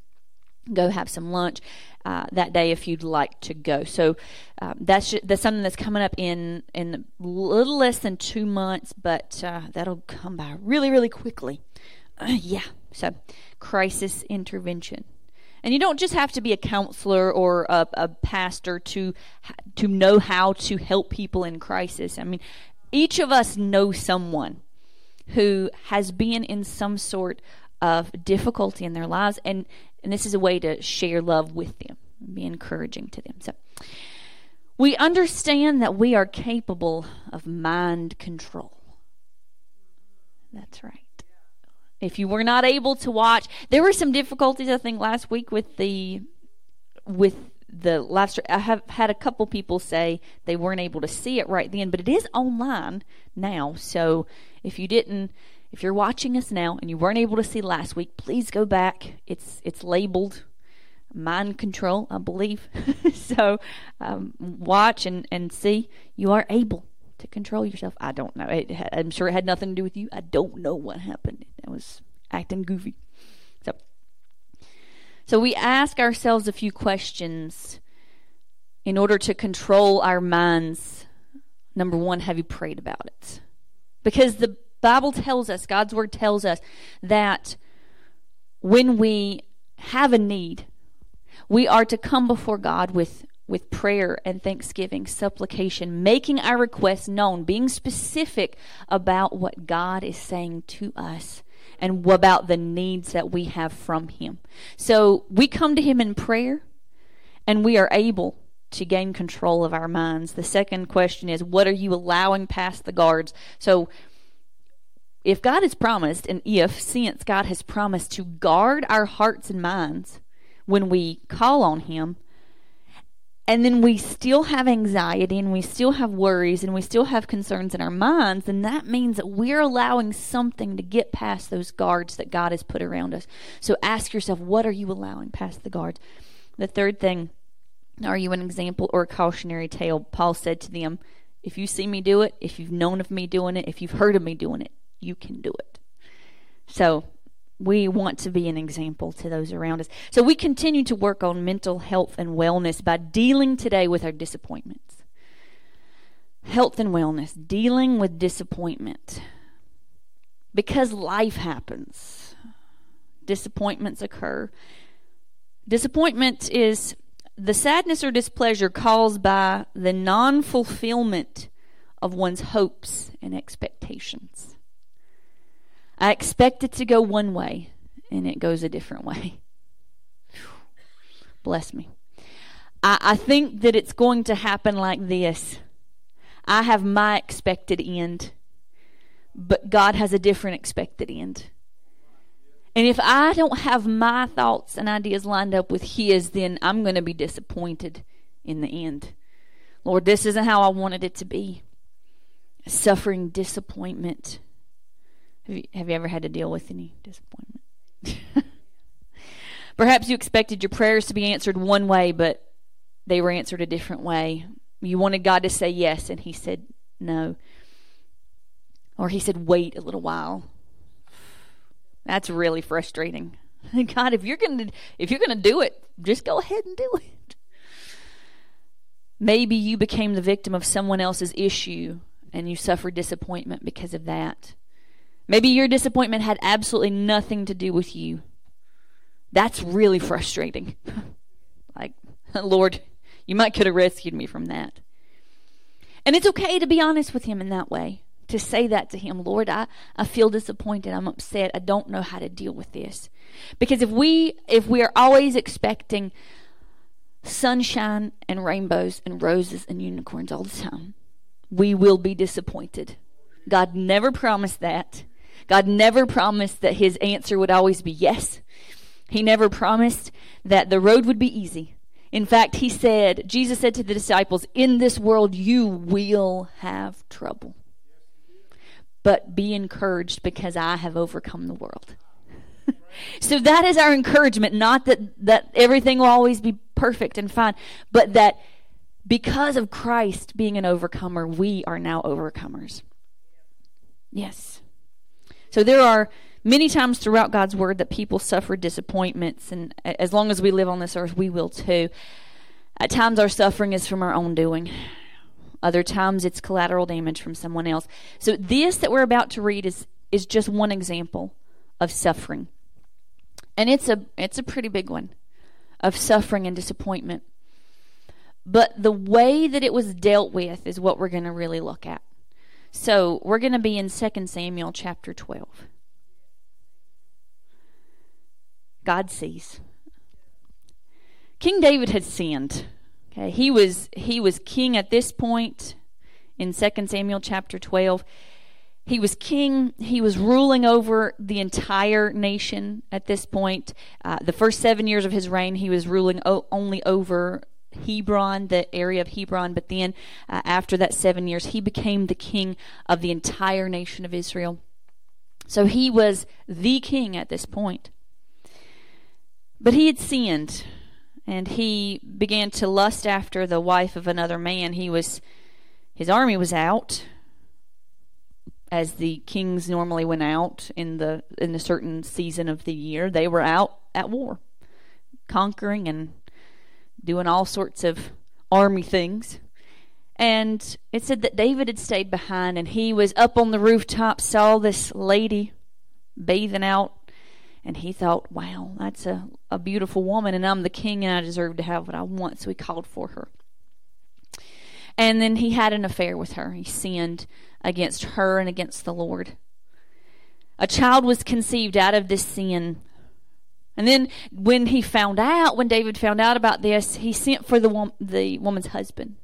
go have some lunch uh, that day if you'd like to go. So um, that's just, that's something that's coming up in in a little less than two months, but uh, that'll come by really really quickly. Uh, yeah. So crisis intervention. And you don't just have to be a counselor or a, a pastor to to know how to help people in crisis. I mean, each of us know someone who has been in some sort of difficulty in their lives, and and this is a way to share love with them, be encouraging to them. So. We understand that we are capable of mind control. That's right if you were not able to watch there were some difficulties i think last week with the with the live stream i have had a couple people say they weren't able to see it right then but it is online now. So if you didn't if you're watching us now and you weren't able to see last week please go back. It's it's labeled mind control i believe. So um, watch and and see. You are able to control yourself. I don't know. It, I'm sure it had nothing to do with you. I don't know what happened. I was acting goofy. So, so we ask ourselves a few questions in order to control our minds. Number one, have you prayed about it? Because the Bible tells us, God's Word tells us that when we have a need, we are to come before God with with prayer and thanksgiving, supplication, making our requests known, being specific about what God is saying to us and about the needs that we have from Him. So we come to Him in prayer and we are able to gain control of our minds. The second question is what are you allowing past the guards? So if God has promised, and if, since God has promised to guard our hearts and minds when we call on Him, and then we still have anxiety and we still have worries and we still have concerns in our minds, then that means that we're allowing something to get past those guards that God has put around us. So ask yourself, what are you allowing past the guards? The third thing, are you an example or a cautionary tale? Paul said to them, if you see me do it, if you've known of me doing it, if you've heard of me doing it, you can do it. So we want to be an example to those around us. So we continue to work on mental health and wellness by dealing today with our disappointments. Health and wellness, dealing with disappointment. Because life happens, disappointments occur. Disappointment is the sadness or displeasure caused by the non fulfillment of one's hopes and expectations. I expect it to go one way, and it goes a different way. Bless me. I, I think that it's going to happen like this. I have my expected end, but God has a different expected end. And if I don't have my thoughts and ideas lined up with His, then I'm going to be disappointed in the end. Lord, this isn't how I wanted it to be. Suffering disappointment. Have you, have you ever had to deal with any disappointment? Perhaps you expected your prayers to be answered one way, but they were answered a different way. You wanted God to say yes, and He said no. Or He said, wait a little while. That's really frustrating. God, if you're gonna if you're gonna do it, just go ahead and do it. Maybe you became the victim of someone else's issue and you suffered disappointment because of that. Maybe your disappointment had absolutely nothing to do with you. That's really frustrating. like, Lord, you might could have rescued me from that. And it's okay to be honest with him in that way. To say that to him, Lord, I, I feel disappointed. I'm upset. I don't know how to deal with this. Because if we if we are always expecting sunshine and rainbows and roses and unicorns all the time, we will be disappointed. God never promised that. God never promised that his answer would always be yes. He never promised that the road would be easy. In fact, he said, Jesus said to the disciples, In this world you will have trouble. But be encouraged because I have overcome the world. so that is our encouragement, not that, that everything will always be perfect and fine, but that because of Christ being an overcomer, we are now overcomers. Yes. So there are many times throughout God's word that people suffer disappointments, and as long as we live on this earth, we will too. At times, our suffering is from our own doing. Other times, it's collateral damage from someone else. So, this that we're about to read is is just one example of suffering, and it's a it's a pretty big one of suffering and disappointment. But the way that it was dealt with is what we're going to really look at. So, we're going to be in 2 Samuel chapter 12. God sees. King David had sinned. Okay, he was he was king at this point in 2 Samuel chapter 12. He was king. He was ruling over the entire nation at this point. Uh, the first seven years of his reign, he was ruling o- only over Hebron, the area of Hebron. But then, uh, after that seven years, he became the king of the entire nation of Israel. So he was the king at this point. But he had sinned, and he began to lust after the wife of another man. He was, his army was out, as the kings normally went out in the in a certain season of the year. They were out at war, conquering and doing all sorts of army things. And it said that David had stayed behind, and he was up on the rooftop, saw this lady bathing out and he thought, wow, that's a, a beautiful woman, and I'm the king, and I deserve to have what I want. So he called for her. And then he had an affair with her. He sinned against her and against the Lord. A child was conceived out of this sin. And then when he found out, when David found out about this, he sent for the, the woman's husband.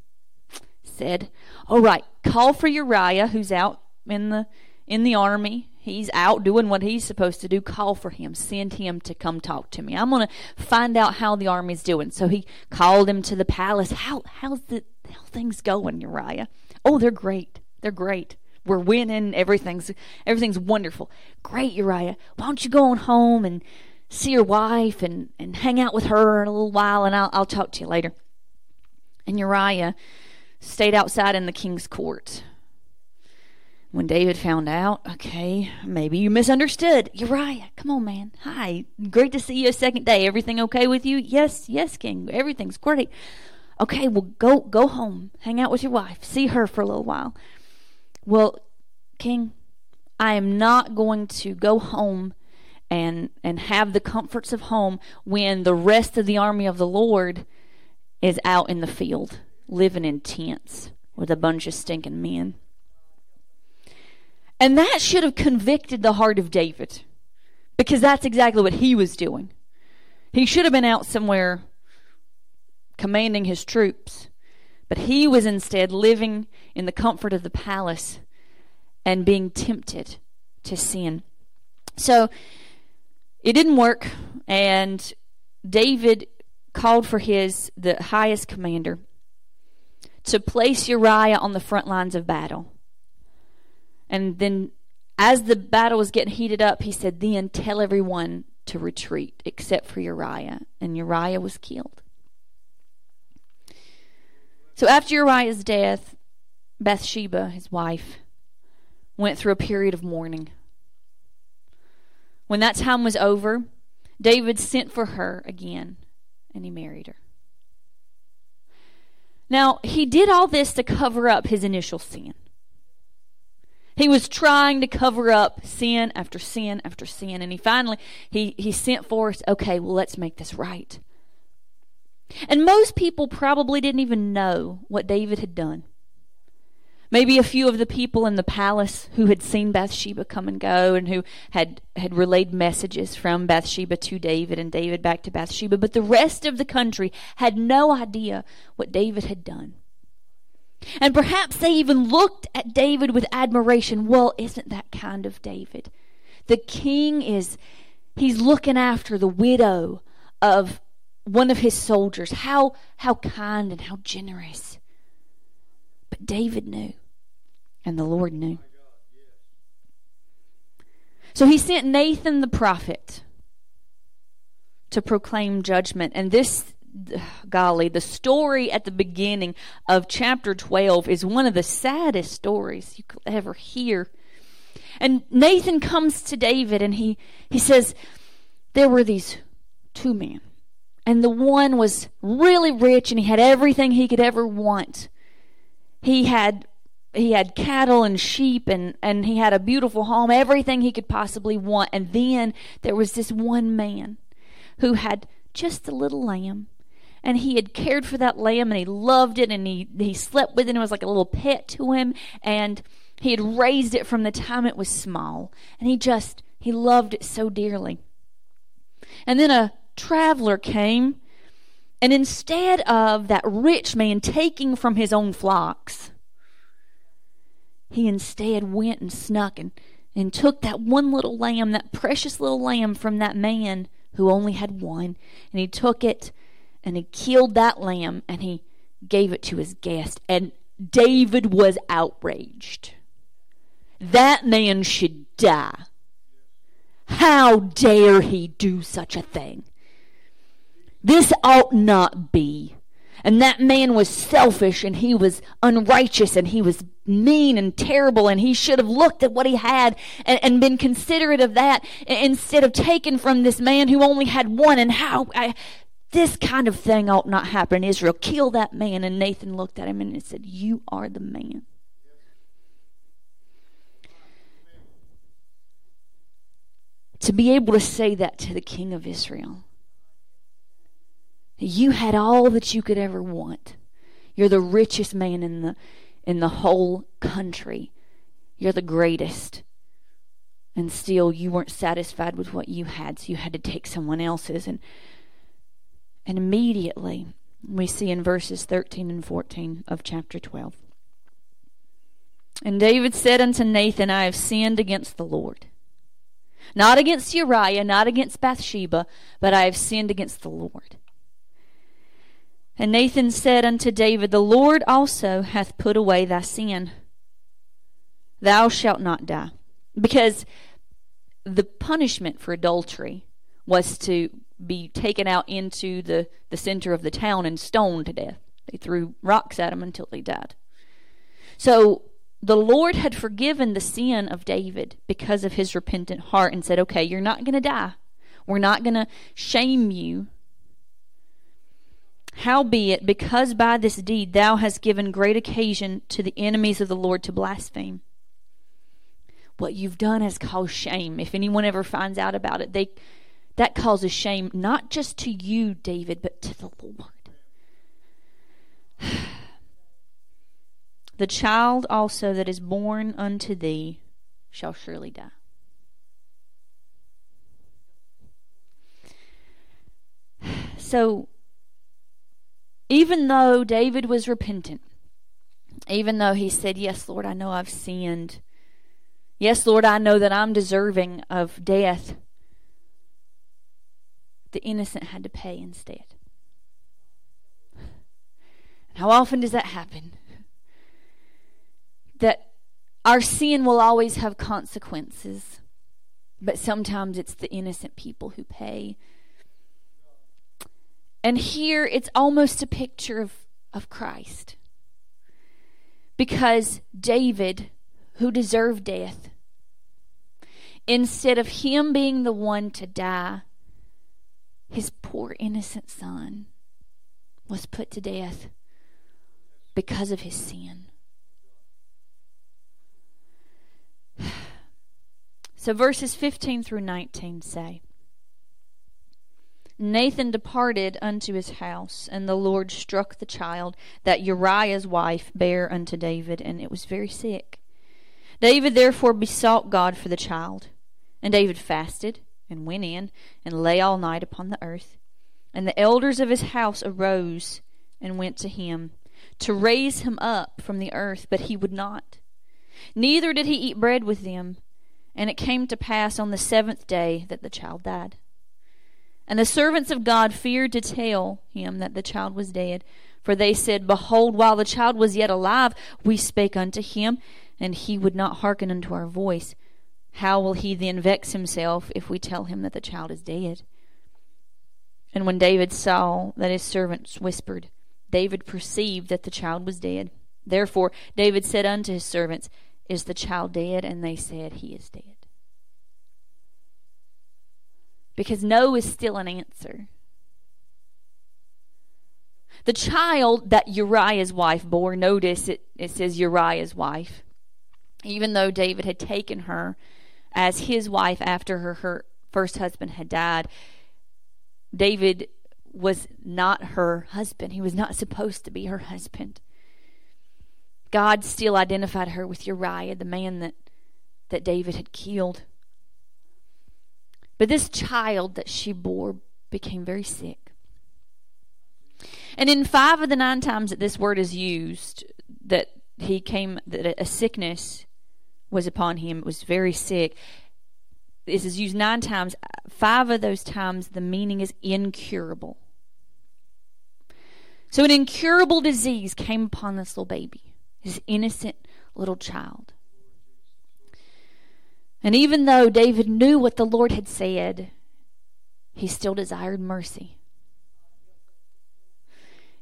Said, All right, call for Uriah, who's out in the in the army He's out doing what he's supposed to do. Call for him. Send him to come talk to me. I'm going to find out how the army's doing. So he called him to the palace. How how's the how things going, Uriah? Oh, they're great. They're great. We're winning. Everything's everything's wonderful. Great, Uriah. Why don't you go on home and see your wife and, and hang out with her in a little while and I'll I'll talk to you later. And Uriah stayed outside in the king's court when David found out, okay, maybe you misunderstood. Uriah, come on, man. Hi. Great to see you a second day. Everything okay with you? Yes, yes, King. Everything's great. Okay, well go go home. Hang out with your wife. See her for a little while. Well, King, I am not going to go home and and have the comforts of home when the rest of the army of the Lord is out in the field living in tents with a bunch of stinking men. And that should have convicted the heart of David because that's exactly what he was doing. He should have been out somewhere commanding his troops, but he was instead living in the comfort of the palace and being tempted to sin. So, it didn't work, and David called for his the highest commander to place Uriah on the front lines of battle. And then as the battle was getting heated up, he said, Then tell everyone to retreat except for Uriah. And Uriah was killed. So after Uriah's death, Bathsheba, his wife, went through a period of mourning. When that time was over, David sent for her again and he married her. Now, he did all this to cover up his initial sin. He was trying to cover up sin after sin after sin, and he finally he he sent for us, okay, well let's make this right. And most people probably didn't even know what David had done. Maybe a few of the people in the palace who had seen Bathsheba come and go and who had, had relayed messages from Bathsheba to David and David back to Bathsheba, but the rest of the country had no idea what David had done. And perhaps they even looked at David with admiration. Well, isn't that kind of David? The king is, he's looking after the widow of one of his soldiers. How, how kind and how generous. But David knew, and the Lord knew. So he sent Nathan the prophet to proclaim judgment. And this, golly, the story at the beginning of chapter 12 is one of the saddest stories you could ever hear. And Nathan comes to David and he, he says, There were these two men. And the one was really rich and he had everything he could ever want. He had he had cattle and sheep and, and he had a beautiful home, everything he could possibly want. And then there was this one man who had just a little lamb. And he had cared for that lamb and he loved it and he, he slept with it and it was like a little pet to him. And he had raised it from the time it was small. And he just, he loved it so dearly. And then a traveler came, and instead of that rich man taking from his own flocks, he instead went and snuck and, and took that one little lamb, that precious little lamb from that man who only had one, and he took it and he killed that lamb and he gave it to his guest. And David was outraged. That man should die. How dare he do such a thing? This ought not be. And that man was selfish and he was unrighteous and he was mean and terrible and he should have looked at what he had and, and been considerate of that instead of taking from this man who only had one and how I, this kind of thing ought not happen Israel. Kill that man. And Nathan looked at him and said, You are the man. To be able to say that to the king of Israel you had all that you could ever want. You're the richest man in the in the whole country. You're the greatest. And still you weren't satisfied with what you had, so you had to take someone else's and and immediately we see in verses 13 and 14 of chapter 12. And David said unto Nathan, I have sinned against the Lord. Not against Uriah, not against Bathsheba, but I have sinned against the Lord. And Nathan said unto David, The Lord also hath put away thy sin. Thou shalt not die. Because the punishment for adultery was to be taken out into the, the center of the town and stoned to death. They threw rocks at him until he died. So the Lord had forgiven the sin of David because of his repentant heart and said, Okay, you're not going to die. We're not going to shame you Howbeit, because by this deed thou hast given great occasion to the enemies of the Lord to blaspheme. What you've done has caused shame. If anyone ever finds out about it, they that causes shame not just to you, David, but to the Lord. the child also that is born unto thee shall surely die. So even though David was repentant, even though he said, Yes, Lord, I know I've sinned. Yes, Lord, I know that I'm deserving of death. the innocent had to pay instead. How often does that happen? That our sin will always have consequences, but sometimes it's the innocent people who pay. And here it's almost a picture of, of Christ. Because David, who deserved death, instead of him being the one to die, his poor innocent son was put to death because of his sin. So verses 15 through 19 say Nathan departed unto his house, and the Lord struck the child that Uriah's wife bare unto David, and it was very sick. David therefore besought God for the child. And David fasted, and went in, and lay all night upon the earth. And the elders of his house arose and went to him to raise him up from the earth, but he would not. Neither did he eat bread with them. And it came to pass on the seventh day that the child died. And the servants of God feared to tell him that the child was dead. For they said, Behold, while the child was yet alive, we spake unto him, and he would not hearken unto our voice. How will he then vex himself if we tell him that the child is dead? And when David saw that his servants whispered, David perceived that the child was dead. Therefore David said unto his servants, Is the child dead? And they said, He is dead. Because no is still an answer. The child that Uriah's wife bore, notice it, it says Uriah's wife, even though David had taken her as his wife after her, her first husband had died, David was not her husband. He was not supposed to be her husband. God still identified her with Uriah, the man that, that David had killed. But this child that she bore became very sick. And in five of the nine times that this word is used, that he came, that a sickness was upon him, it was very sick. This is used nine times. Five of those times, the meaning is incurable. So, an incurable disease came upon this little baby, this innocent little child. And even though David knew what the Lord had said, he still desired mercy.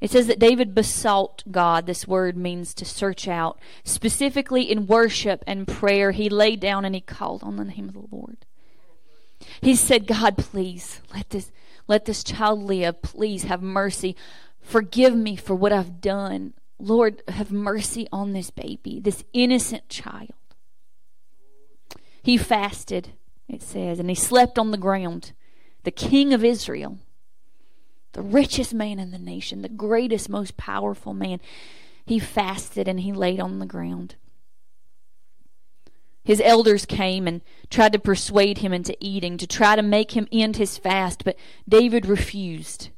It says that David besought God. This word means to search out. Specifically in worship and prayer, he laid down and he called on the name of the Lord. He said, God, please let this, let this child live. Please have mercy. Forgive me for what I've done. Lord, have mercy on this baby, this innocent child. He fasted, it says, and he slept on the ground. The king of Israel the richest man in the nation, the greatest, most powerful man. He fasted and he laid on the ground. His elders came and tried to persuade him into eating, to try to make him end his fast, but David refused.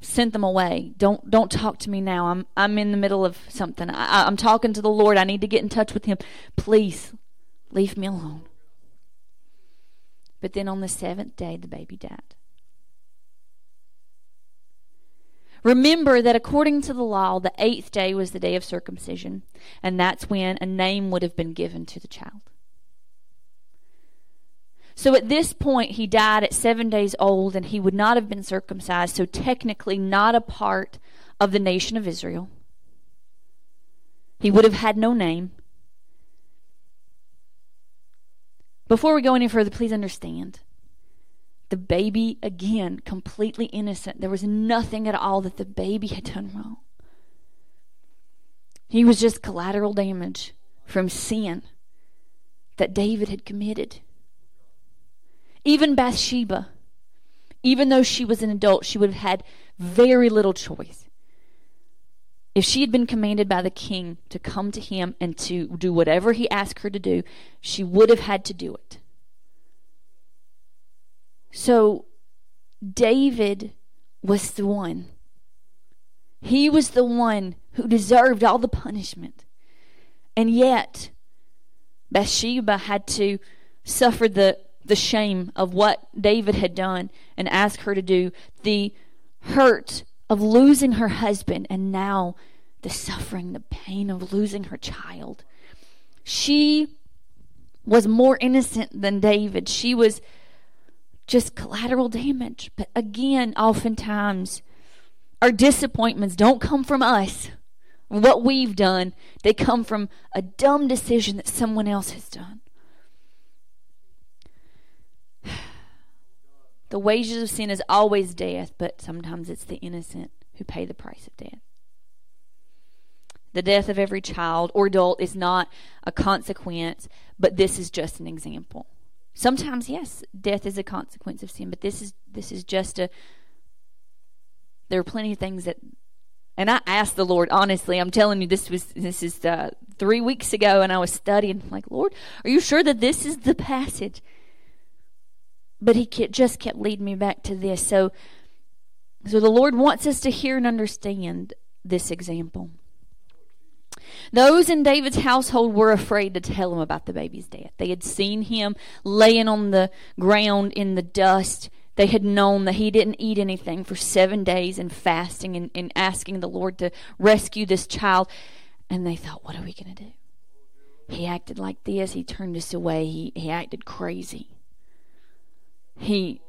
Sent them away. Don't don't talk to me now. I'm I'm in the middle of something. I, I'm talking to the Lord. I need to get in touch with Him. Please, leave me alone. But then on the seventh day, the baby died. Remember that according to the law, the eighth day was the day of circumcision, and that's when a name would have been given to the child. So at this point, he died at seven days old, and he would not have been circumcised, so technically not a part of the nation of Israel. He would have had no name. Before we go any further, please understand the baby, again, completely innocent. There was nothing at all that the baby had done wrong. He was just collateral damage from sin that David had committed. Even Bathsheba, even though she was an adult, she would have had very little choice. If she had been commanded by the king to come to him and to do whatever he asked her to do, she would have had to do it. So David was the one. He was the one who deserved all the punishment. And yet, Bathsheba had to suffer the the shame of what David had done and ask her to do, the hurt of losing her husband, and now the suffering, the pain of losing her child. She was more innocent than David. She was just collateral damage. But again, oftentimes, our disappointments don't come from us, what we've done, they come from a dumb decision that someone else has done. The wages of sin is always death, but sometimes it's the innocent who pay the price of death. The death of every child or adult is not a consequence, but this is just an example. Sometimes, yes, death is a consequence of sin, but this is this is just a. There are plenty of things that, and I asked the Lord honestly. I'm telling you, this was this is uh, three weeks ago, and I was studying. I'm like, Lord, are you sure that this is the passage? But He just kept leading me back to this. So, so the Lord wants us to hear and understand this example. Those in David's household were afraid to tell him about the baby's death. They had seen him laying on the ground in the dust. They had known that he didn't eat anything for seven days and fasting and, and asking the Lord to rescue this child. And they thought, what are we going to do? He acted like this. He turned us away. He, he acted crazy. He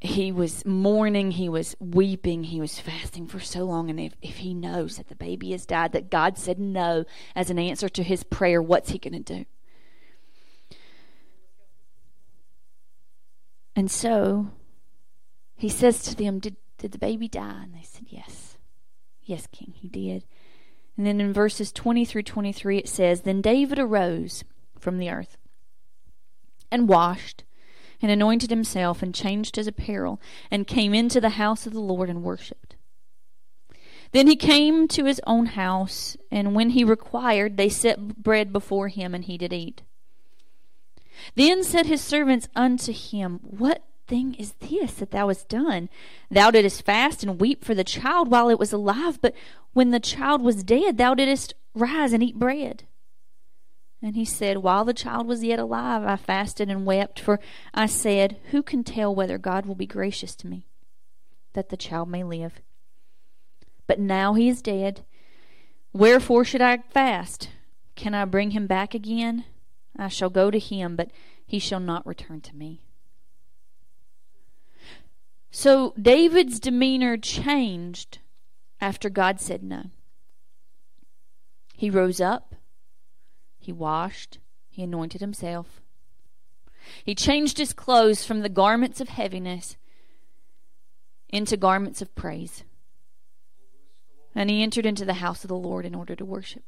he was mourning, he was weeping, he was fasting for so long. And if, if he knows that the baby has died, that God said no as an answer to his prayer, what's he going to do? And so he says to them, did, did the baby die? And they said, Yes. Yes, King, he did. And then in verses 20 through 23, it says, Then David arose from the earth and washed and anointed himself and changed his apparel and came into the house of the Lord and worshipped. Then he came to his own house, and when he required, they set bread before him, and he did eat. Then said his servants unto him, What thing is this that thou hast done? Thou didst fast and weep for the child while it was alive, but when the child was dead, thou didst rise and eat bread. And he said, While the child was yet alive, I fasted and wept, for I said, Who can tell whether God will be gracious to me, that the child may live? But now he is dead. Wherefore should I fast? Can I bring him back again? I shall go to him, but he shall not return to me. So David's demeanor changed after God said no. He rose up he washed, he anointed himself. He changed his clothes from the garments of heaviness into garments of praise. And he entered into the house of the Lord in order to worship.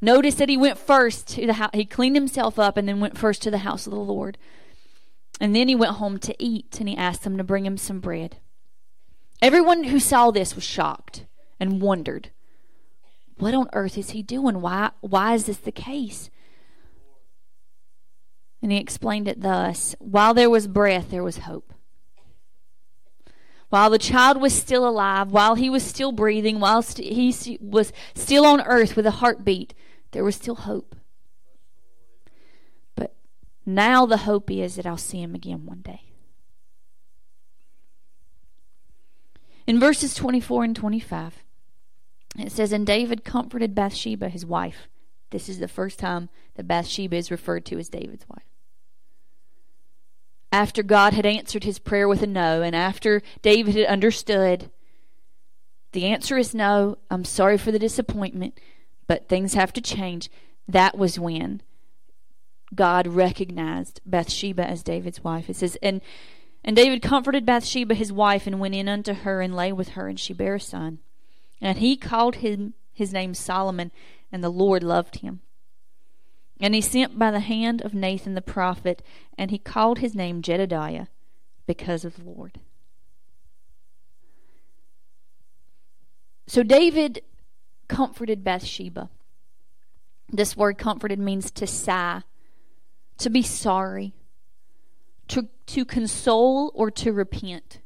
Notice that he went first to the house. He cleaned himself up and then went first to the house of the Lord. And then he went home to eat and he asked them to bring him some bread. Everyone who saw this was shocked and wondered what on earth is he doing? Why why is this the case? And he explained it thus While there was breath, there was hope. While the child was still alive, while he was still breathing, while st- he was still on earth with a heartbeat, there was still hope. But now the hope is that I'll see him again one day. In verses 24 and 25, it says, And David comforted Bathsheba, his wife. This is the first time that Bathsheba is referred to as David's wife. After God had answered his prayer with a no, and after David had understood the answer is no, I'm sorry for the disappointment, but things have to change, that was when God recognized Bathsheba as David's wife. It says, And and David comforted Bathsheba his wife, and went in unto her, and lay with her, and she bare a son. And he called him his name Solomon, and the Lord loved him. And he sent by the hand of Nathan the prophet, and he called his name Jedidiah, because of the Lord. So David comforted Bathsheba. This word comforted means to sigh, to be sorry, to, to console, or to repent.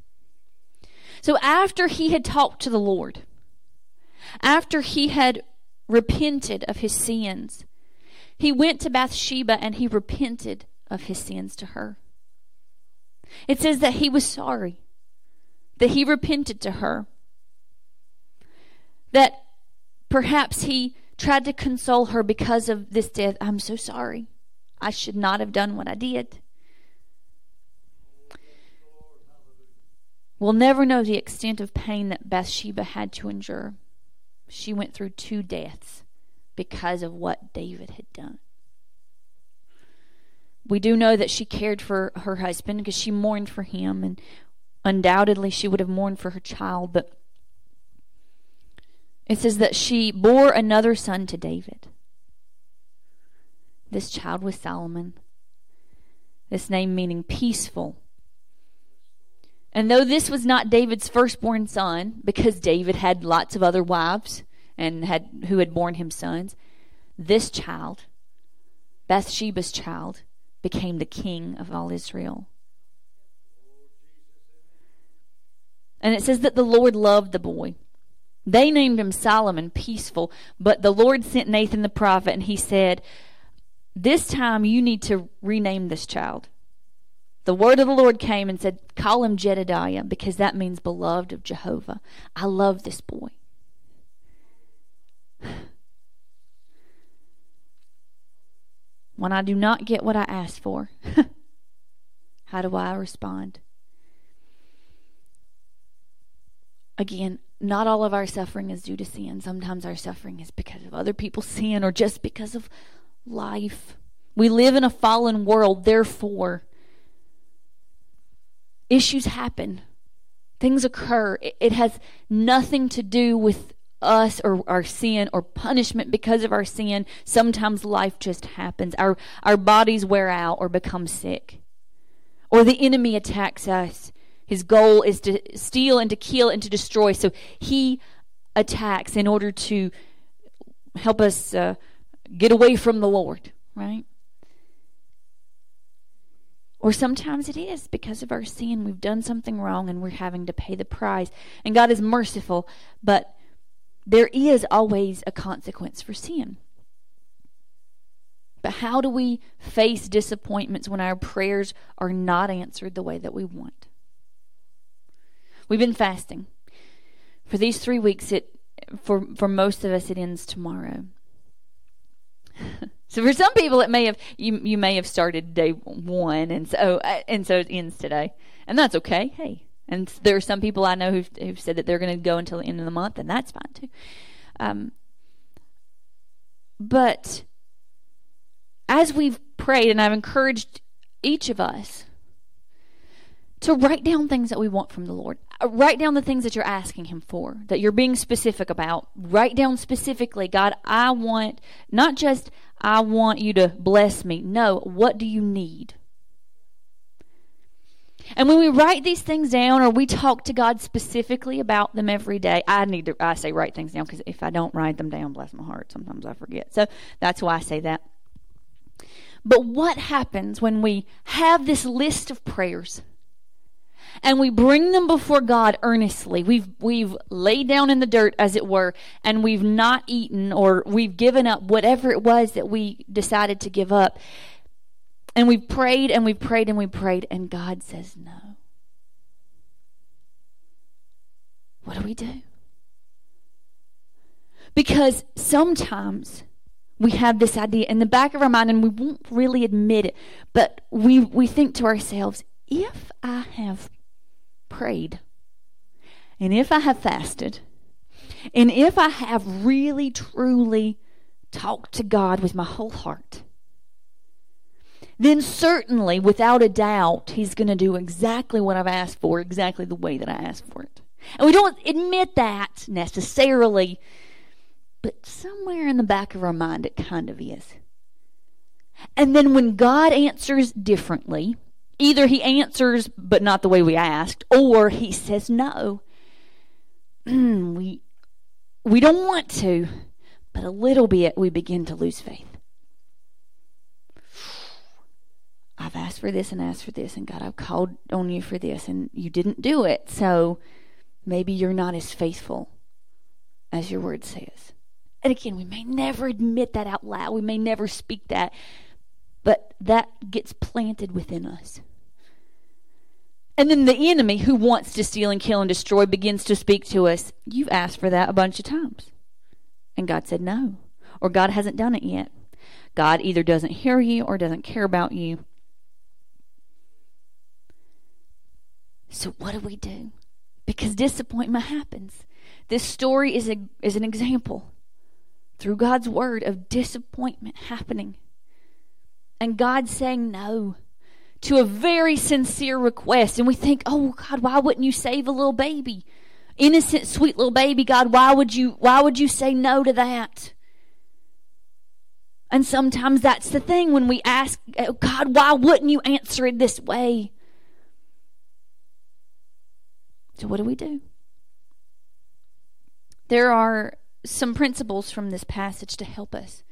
So after he had talked to the Lord, after he had repented of his sins, he went to Bathsheba and he repented of his sins to her. It says that he was sorry, that he repented to her, that perhaps he tried to console her because of this death. I'm so sorry. I should not have done what I did. We'll never know the extent of pain that Bathsheba had to endure. She went through two deaths because of what David had done. We do know that she cared for her husband because she mourned for him, and undoubtedly she would have mourned for her child, but it says that she bore another son to David. This child was Solomon. This name meaning peaceful. And though this was not David's firstborn son, because David had lots of other wives and had who had borne him sons, this child, Bathsheba's child, became the king of all Israel. And it says that the Lord loved the boy. They named him Solomon, peaceful, but the Lord sent Nathan the prophet, and he said, This time you need to rename this child. The word of the Lord came and said, Call him Jedidiah, because that means beloved of Jehovah. I love this boy. When I do not get what I ask for, how do I respond? Again, not all of our suffering is due to sin. Sometimes our suffering is because of other people's sin or just because of life. We live in a fallen world, therefore, issues happen, things occur. It has nothing to do with us or our sin or punishment because of our sin. Sometimes life just happens. Our, our bodies wear out or become sick. Or the enemy attacks us. His goal is to steal and to kill and to destroy. So he attacks in order to help us uh, get away from the Lord, right? Or sometimes it is because of our sin. We've done something wrong and we're having to pay the price. And God is merciful, but there is always a consequence for sin. But how do we face disappointments when our prayers are not answered the way that we want? We've been fasting. For these three weeks, it for for most of us it ends tomorrow. so for some people, it may have you you may have started day one, and so uh, and so it ends today, and that's okay. Hey, and there are some people I know who've, who've said that they're going to go until the end of the month, and that's fine too. Um, but as we've prayed, and I've encouraged each of us to write down things that we want from the Lord. Uh, write down the things that you're asking Him for, that you're being specific about. Write down specifically, God, I want, not just, I want you to bless me. No, what do you need? And when we write these things down or we talk to God specifically about them every day, I need to, I say write things down because if I don't write them down, bless my heart, sometimes I forget. So that's why I say that. But what happens when we have this list of prayers and we bring them before God earnestly? We've, we've laid down in the dirt, as it were, and we've not eaten or we've given up whatever it was that we decided to give up. And we've prayed and we've prayed and we prayed, and God says no. What do we do? Because sometimes we have this idea in the back of our mind and we won't really admit it, but we, we think to ourselves, if I have prayed, and if I have fasted, and if I have really, truly talked to God with my whole heart, then certainly, without a doubt, he's going to do exactly what I've asked for, exactly the way that I asked for it. And we don't admit that necessarily, but somewhere in the back of our mind, it kind of is. And then when God answers differently, either he answers but not the way we asked, or he says no. we we don't want to, but a little bit we begin to lose faith. I've asked for this and asked for this, and God, I've called on you for this, and you didn't do it. So maybe you're not as faithful as your word says. And again, we may never admit that out loud. We may never speak that. But that gets planted within us. And then the enemy who wants to steal and kill and destroy begins to speak to us. You've asked for that a bunch of times. And God said no. Or God hasn't done it yet. God either doesn't hear you or doesn't care about you. So what do we do? Because disappointment happens. This story is a is an example through God's word of disappointment happening. And God saying no to a very sincere request. And we think, oh God, why wouldn't you save a little baby? Innocent, sweet little baby, God, why would you why would you say no to that? And sometimes that's the thing when we ask, oh, God, why wouldn't you answer it this way? So, what do we do? There are some principles from this passage to help us.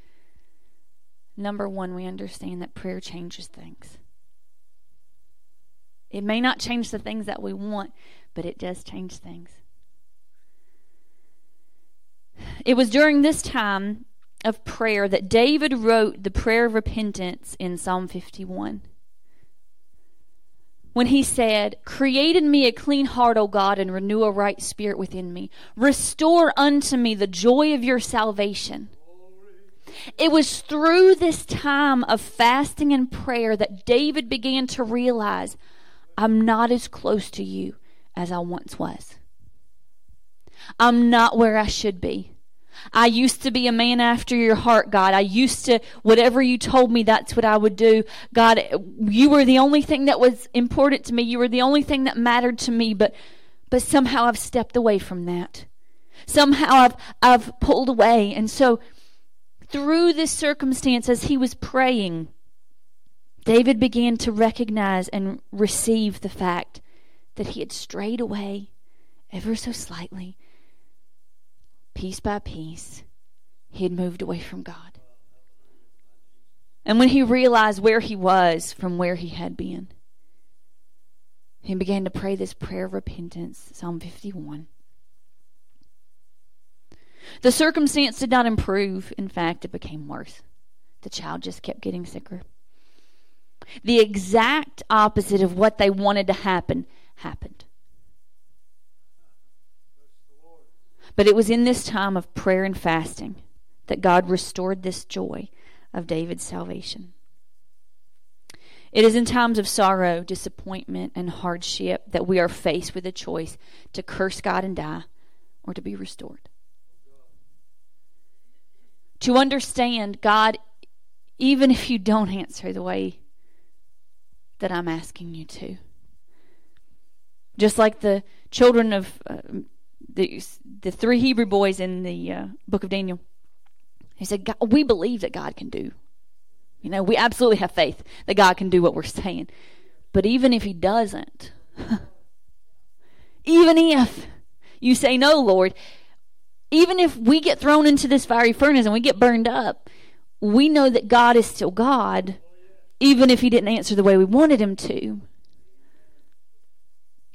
Number one, we understand that prayer changes things. It may not change the things that we want, but it does change things. It was during this time of prayer that David wrote the prayer of repentance in Psalm 51. When he said, Create in me a clean heart, O God, and renew a right spirit within me. Restore unto me the joy of your salvation. It was through this time of fasting and prayer that David began to realize I'm not as close to you as I once was. I'm not where I should be. I used to be a man after your heart, God. I used to, whatever you told me, that's what I would do. God, you were the only thing that was important to me. You were the only thing that mattered to me, but, but somehow I've stepped away from that. Somehow I've, I've pulled away. And so, through this circumstance, as he was praying, David began to recognize and receive the fact that he had strayed away ever so slightly piece by piece, he had moved away from God. And when he realized where he was from where he had been, he began to pray this prayer of repentance, Psalm 51. The circumstance did not improve. In fact, it became worse. The child just kept getting sicker. The exact opposite of what they wanted to happen happened. But it was in this time of prayer and fasting that God restored this joy of David's salvation. It is in times of sorrow, disappointment, and hardship that we are faced with a choice to curse God and die or to be restored. To understand God, even if you don't answer the way that I'm asking you to. Just like the children of uh, the the three Hebrew boys in the uh, book of Daniel. He said, "We believe that God can do. You know, we absolutely have faith that God can do what we're saying. But even if He doesn't, even if you say no, Lord, even if we get thrown into this fiery furnace and we get burned up, we know that God is still God, even if He didn't answer the way we wanted Him to."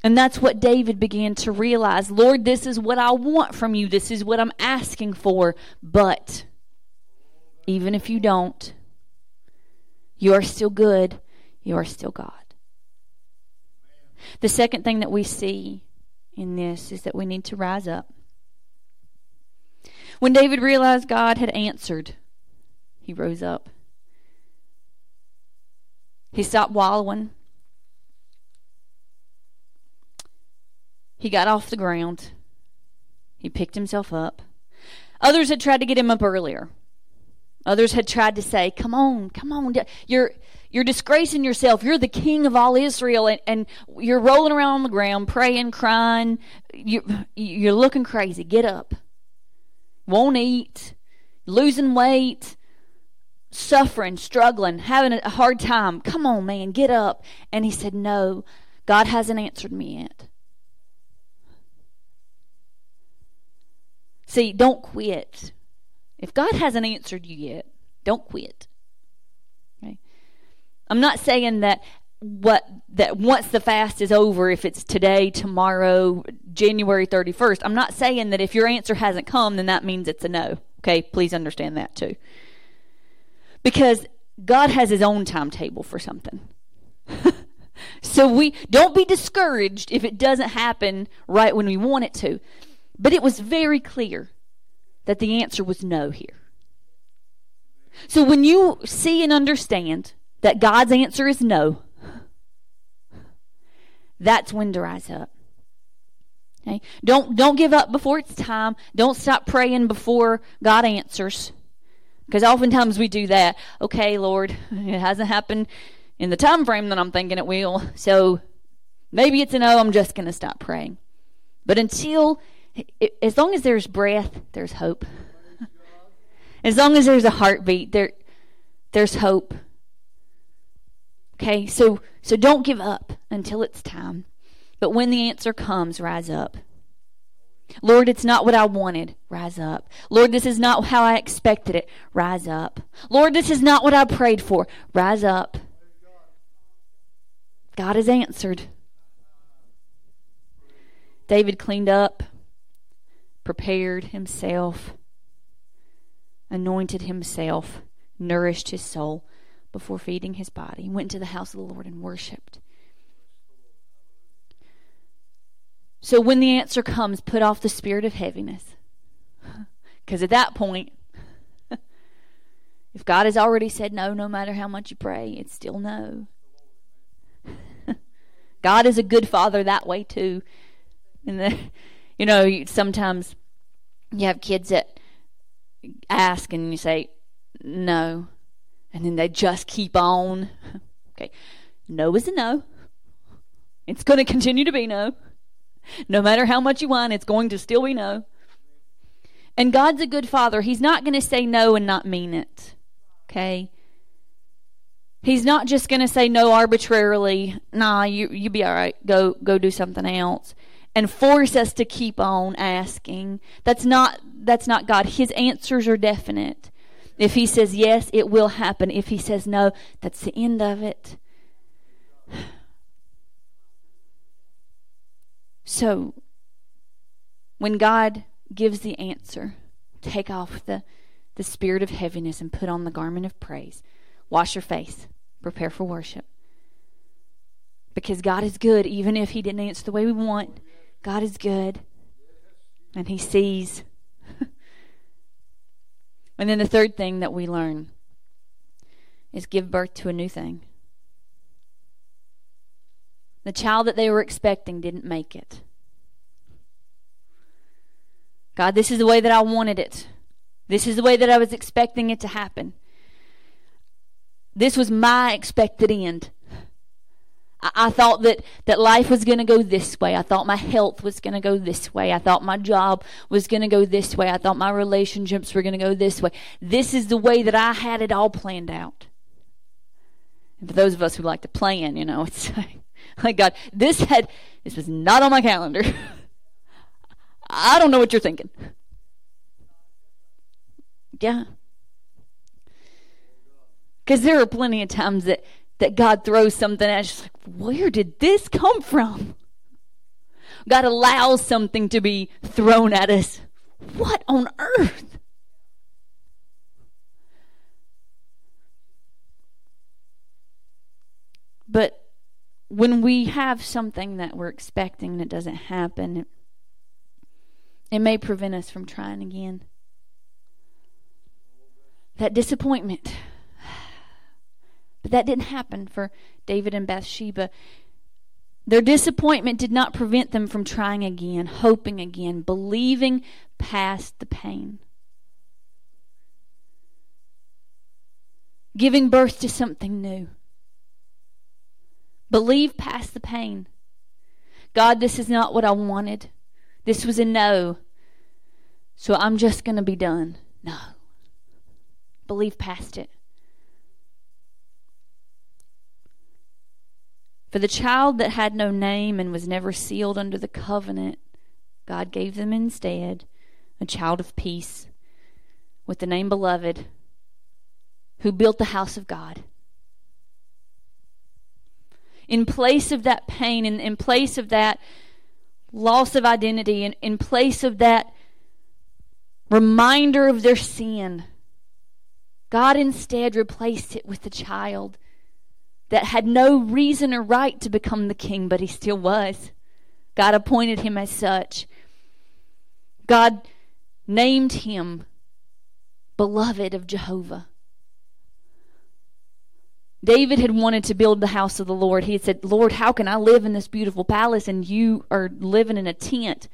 And that's what David began to realize. Lord, this is what I want from you. This is what I'm asking for. But even if you don't, you are still good. You are still God. The second thing that we see in this is that we need to rise up. When David realized God had answered, he rose up. He stopped wallowing. He got off the ground. He picked himself up. Others had tried to get him up earlier. Others had tried to say, "Come on, come on, you're you're disgracing yourself. You're the king of all Israel, and, and you're rolling around on the ground, praying, crying. You, you're looking crazy. Get up. Won't eat, losing weight, suffering, struggling, having a hard time. Come on, man, get up." And he said, "No, God hasn't answered me yet. See, don't quit. If God hasn't answered you yet, don't quit. Okay? I'm not saying that what that once the fast is over, if it's today, tomorrow, January 31st, I'm not saying that if your answer hasn't come, then that means it's a no. Okay, please understand that too. Because God has his own timetable for something. so we don't be discouraged if it doesn't happen right when we want it to. But it was very clear that the answer was no here. So when you see and understand that God's answer is no, that's when to rise up. Okay? Don't don't give up before it's time. Don't stop praying before God answers. Because oftentimes we do that. Okay, Lord, it hasn't happened in the time frame that I'm thinking it will. So maybe it's a no, I'm just going to stop praying. But until as long as there's breath, there's hope. as long as there's a heartbeat, there there's hope. Okay? So so don't give up until it's time. But when the answer comes, rise up. Lord, it's not what I wanted. Rise up. Lord, this is not how I expected it. Rise up. Lord, this is not what I prayed for. Rise up. God has answered. David cleaned up, prepared himself, anointed himself, nourished his soul before feeding his body. Went to the house of the Lord and worshiped. So when the answer comes, put off the spirit of heaviness. Because at that point, if God has already said no, no matter how much you pray, it's still no. God is a good father that way too. And the, you know, sometimes you have kids that ask and you say no, and then they just keep on. Okay, no is a no. It's going to continue to be no. No matter how much you want, it's going to still be no. And God's a good father. He's not going to say no and not mean it. Okay? He's not just going to say no arbitrarily. Nah, you you be all right. Go go do something else and force us to keep on asking. That's not that's not God. His answers are definite. If he says yes, it will happen. If he says no, that's the end of it. So, when God gives the answer, take off the, the spirit of heaviness and put on the garment of praise. Wash your face. Prepare for worship. Because God is good, even if He didn't answer the way we want. God is good. And He sees. and then the third thing that we learn is give birth to a new thing. The child that they were expecting didn't make it. God, this is the way that I wanted it. This is the way that I was expecting it to happen. This was my expected end. I, I thought that, that life was going to go this way. I thought my health was going to go this way. I thought my job was going to go this way. I thought my relationships were going to go this way. This is the way that I had it all planned out. And for those of us who like to plan, you know, it's like, like God, this had this was not on my calendar. I don't know what you're thinking. Yeah. Because there are plenty of times that, that God throws something at us like, where did this come from? God allows something to be thrown at us. What on earth? But when we have something that we're expecting that doesn't happen, it, it may prevent us from trying again. That disappointment. But that didn't happen for David and Bathsheba. Their disappointment did not prevent them from trying again, hoping again, believing past the pain. Giving birth to something new. Believe past the pain. God, this is not what I wanted. This was a no. So I'm just going to be done. No. Believe past it. For the child that had no name and was never sealed under the covenant, God gave them instead a child of peace with the name beloved who built the house of God in place of that pain, in, in place of that loss of identity, in, in place of that reminder of their sin. God instead replaced it with a child that had no reason or right to become the king, but he still was. God appointed him as such. God named him beloved of Jehovah. David had wanted to build the house of the Lord. He had said, Lord, how can I live in this beautiful palace and you are living in a tent?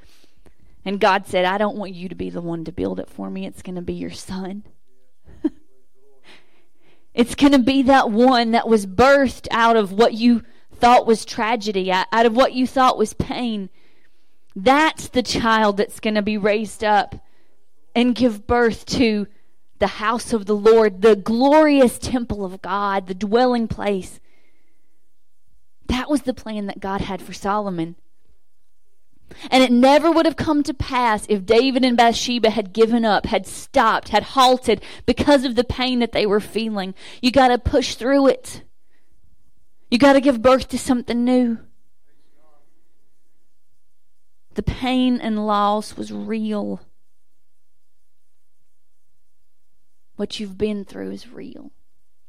And God said, I don't want you to be the one to build it for me. It's going to be your son. it's going to be that one that was birthed out of what you thought was tragedy, out of what you thought was pain. That's the child that's going to be raised up and give birth to the house of the Lord, the glorious temple of God, the dwelling place. That was the plan that God had for Solomon. And it never would have come to pass if David and Bathsheba had given up, had stopped, had halted because of the pain that they were feeling. You got to push through it. You got to give birth to something new. The pain and loss was real. What you've been through is real.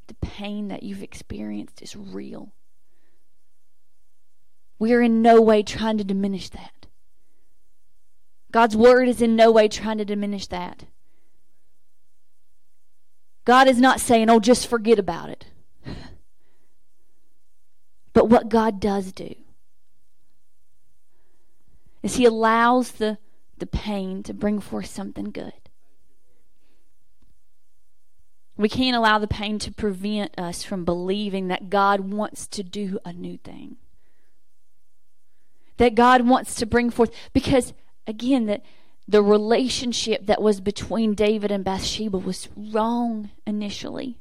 The pain that you've experienced is real. We are in no way trying to diminish that. God's word is in no way trying to diminish that. God is not saying, oh, just forget about it. But what God does do is He allows the, the pain to bring forth something good. We can't allow the pain to prevent us from believing that God wants to do a new thing. That God wants to bring forth, because again, that the relationship that was between David and Bathsheba was wrong initially.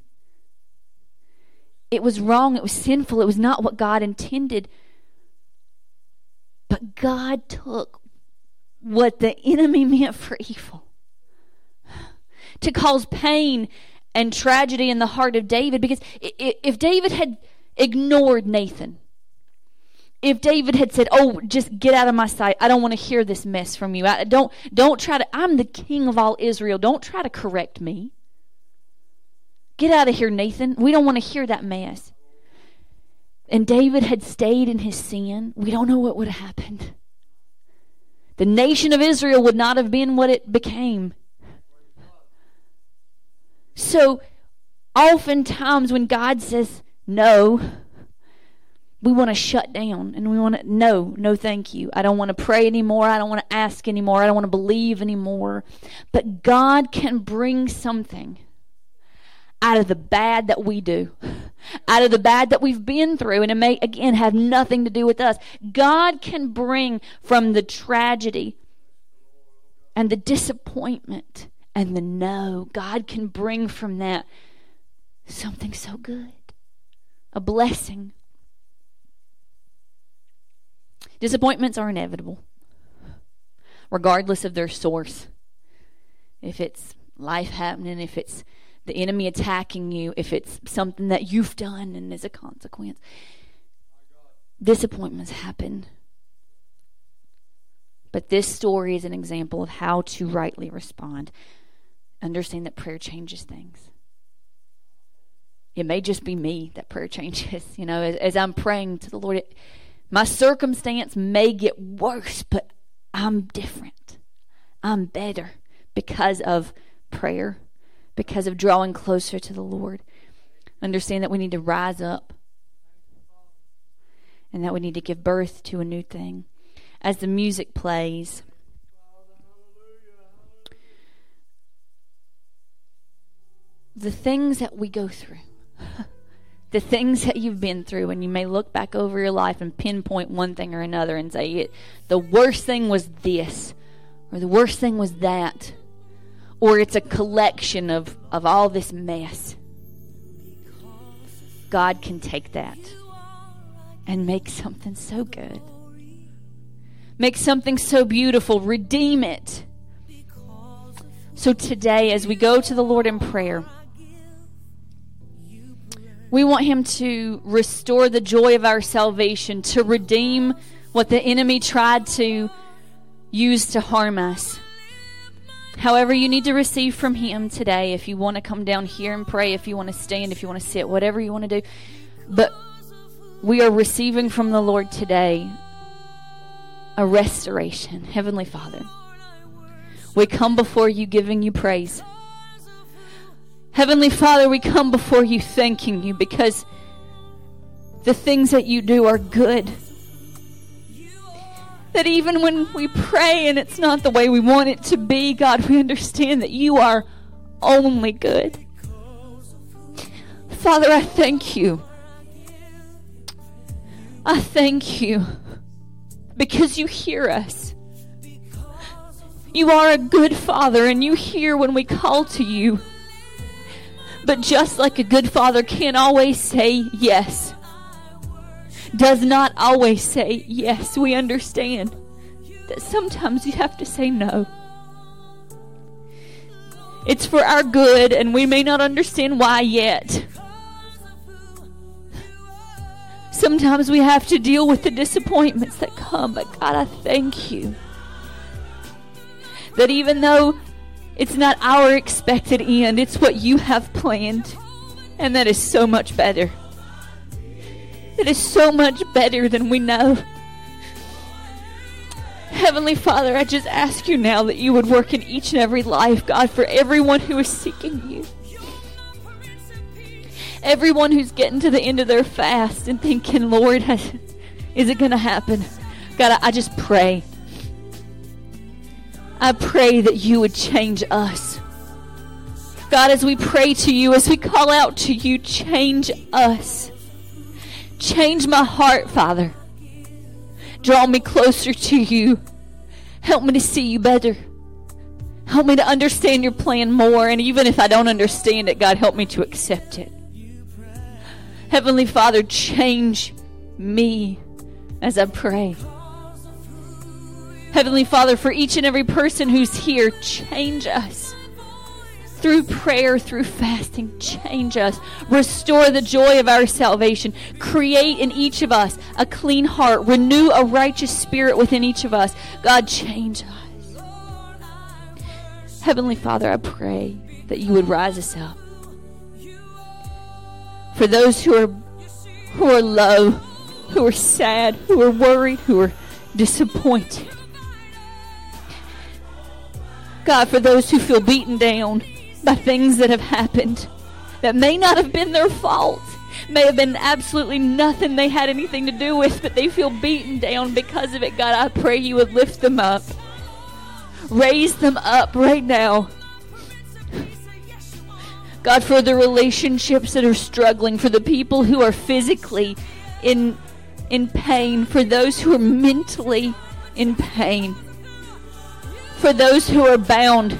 It was wrong, it was sinful, it was not what God intended. But God took what the enemy meant for evil to cause pain and tragedy in the heart of David because if David had ignored Nathan, if David had said, "Oh, just get out of my sight. I don't want to hear this mess from you. I don't don't try to I'm the king of all Israel. Don't try to correct me." Get out of here, Nathan. We don't want to hear that mess. And David had stayed in his sin. We don't know what would have happened. The nation of Israel would not have been what it became. So, oftentimes when God says no, we want to shut down and we want to, no, no, thank you. I don't want to pray anymore. I don't want to ask anymore. I don't want to believe anymore. But God can bring something out of the bad that we do, out of the bad that we've been through, and it may, again, have nothing to do with us. God can bring from the tragedy and the disappointment and the no, God can bring from that something so good, a blessing. Disappointments are inevitable, regardless of their source. If it's life happening, if it's the enemy attacking you, if it's something that you've done and is a consequence, disappointments happen. But this story is an example of how to rightly respond understand that prayer changes things. It may just be me that prayer changes. You know, as, as I'm praying to the Lord, it, my circumstance may get worse, but I'm different. I'm better because of prayer, because of drawing closer to the Lord. Understand that we need to rise up and that we need to give birth to a new thing. As the music plays, the things that we go through, the things that you've been through, and you may look back over your life and pinpoint one thing or another and say, it, the worst thing was this, or the worst thing was that, or it's a collection of, of all this mess. God can take that and make something so good. Make something so beautiful. Redeem it. So today, as we go to the Lord in prayer, we want Him to restore the joy of our salvation, to redeem what the enemy tried to use to harm us. However, you need to receive from Him today. If you want to come down here and pray, if you want to stand, if you want to sit, whatever you want to do. But we are receiving from the Lord today a restoration. Heavenly Father, we come before you giving you praise. Heavenly Father, we come before you thanking you because the things that you do are good. That even when we pray and it's not the way we want it to be, God, we understand that you are only good. Father, I thank you. I thank you because you hear us. You are a good father and you hear when we call to you. But just like a good father can't always say yes, does not always say yes, we understand that sometimes you have to say no. It's for our good, and we may not understand why yet. Sometimes we have to deal with the disappointments that come, but God, I thank you that even though it's not our expected end, it's what you have planned, and that is so much better. It is so much better than we know. Heavenly Father, I just ask you now that you would work in each and every life, God, for everyone who is seeking you. Everyone who's getting to the end of their fast and thinking, Lord, is it going to happen? God, I, just pray. I pray that you would change us. God, as we pray to you, as we call out to you, change us. Change my heart, Father. Draw me closer to you. Help me to see you better. Help me to understand your plan more. And even if I don't understand it, God, help me to accept it. Heavenly Father, change me as I pray. Heavenly Father, for each and every person who's here, change us. Through prayer, through fasting, change us. Restore the joy of our salvation. Create in each of us a clean heart. Renew a righteous spirit within each of us. God, change us. Heavenly Father, I pray that you would rise us up. For those who are who are low, who are sad, who are worried, who are disappointed. God, for those who feel beaten down by things that have happened that may not have been their fault, may have been absolutely nothing they had anything to do with, but they feel beaten down because of it. God, I pray you would lift them up, raise them up right now. God, for the relationships that are struggling, for the people who are physically in in pain, for those who are mentally in pain, for those who are bound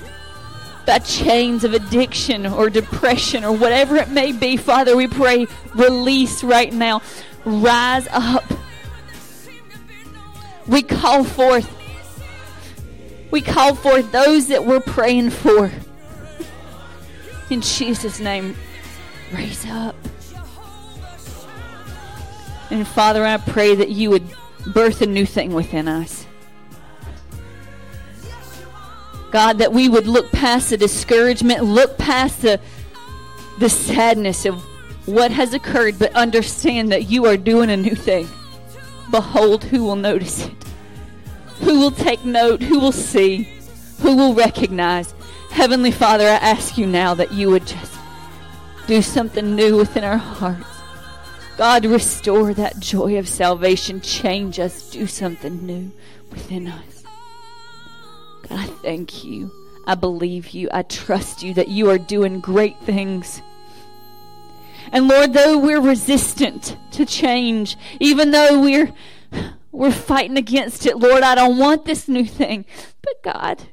by chains of addiction or depression or whatever it may be, Father, we pray release right now. Rise up. We call forth. We call forth those that we're praying for. In Jesus' name, raise up. And Father, I pray that you would birth a new thing within us. God, that we would look past the discouragement, look past the, the sadness of what has occurred, but understand that you are doing a new thing. Behold, who will notice it? Who will take note? Who will see? Who will recognize? Heavenly Father, I ask you now that you would just do something new within our hearts. God, restore that joy of salvation. Change us. Do something new within us. I thank you. I believe you. I trust you that you are doing great things. And Lord, though we're resistant to change, even though we're we're fighting against it, Lord, I don't want this new thing. But God,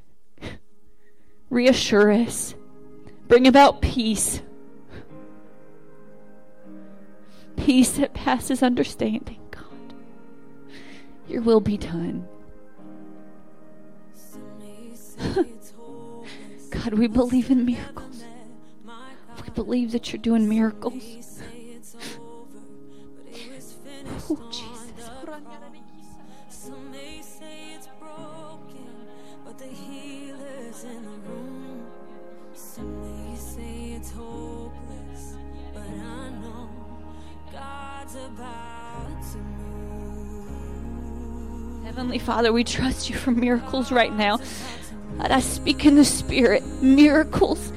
reassure us. Bring about peace. Peace that passes understanding, God. Your will be done. God, we believe in miracles. We believe that you're doing miracles. Oh, Jesus. Some may say it's broken, but the healer's in the room. Some may say it's hopeless, but I know God's about to move. Heavenly Father, we trust you for miracles right now. God, I speak in the Spirit. Miracles.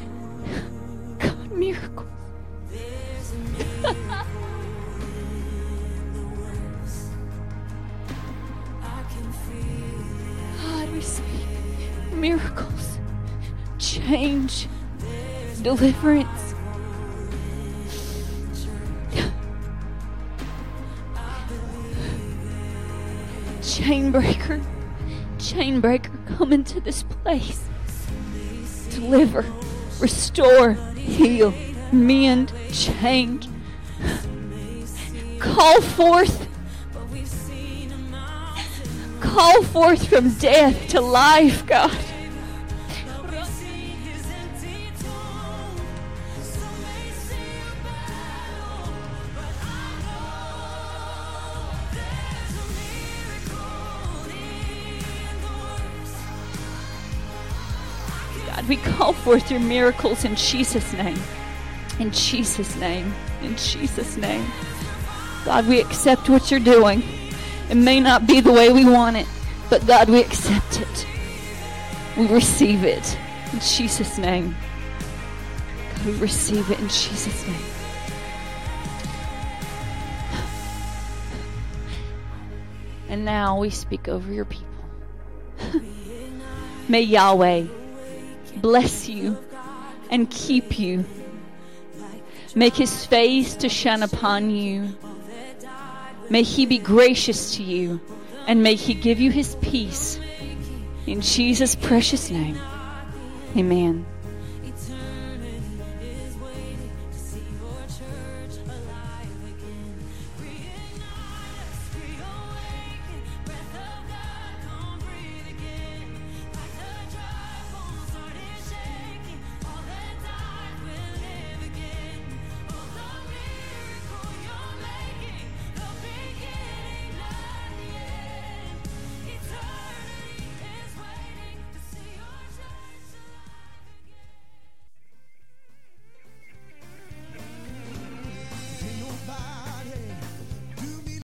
God, miracles. God, we speak miracles, change, deliverance. Chain breaker, chain breaker, come into this place. Deliver, restore, heal, mend, change. Call forth call forth from death to life, God. Call forth your miracles in Jesus' name. In Jesus' name. In Jesus' name. God, we accept what you're doing. It may not be the way we want it, but God, we accept it. We receive it in Jesus' name. God, we receive it in Jesus' name. And now we speak over your people. May Yahweh bless you and keep you. Make his face to shine upon you. May he be gracious to you and may he give you his peace. In Jesus' precious name, amen.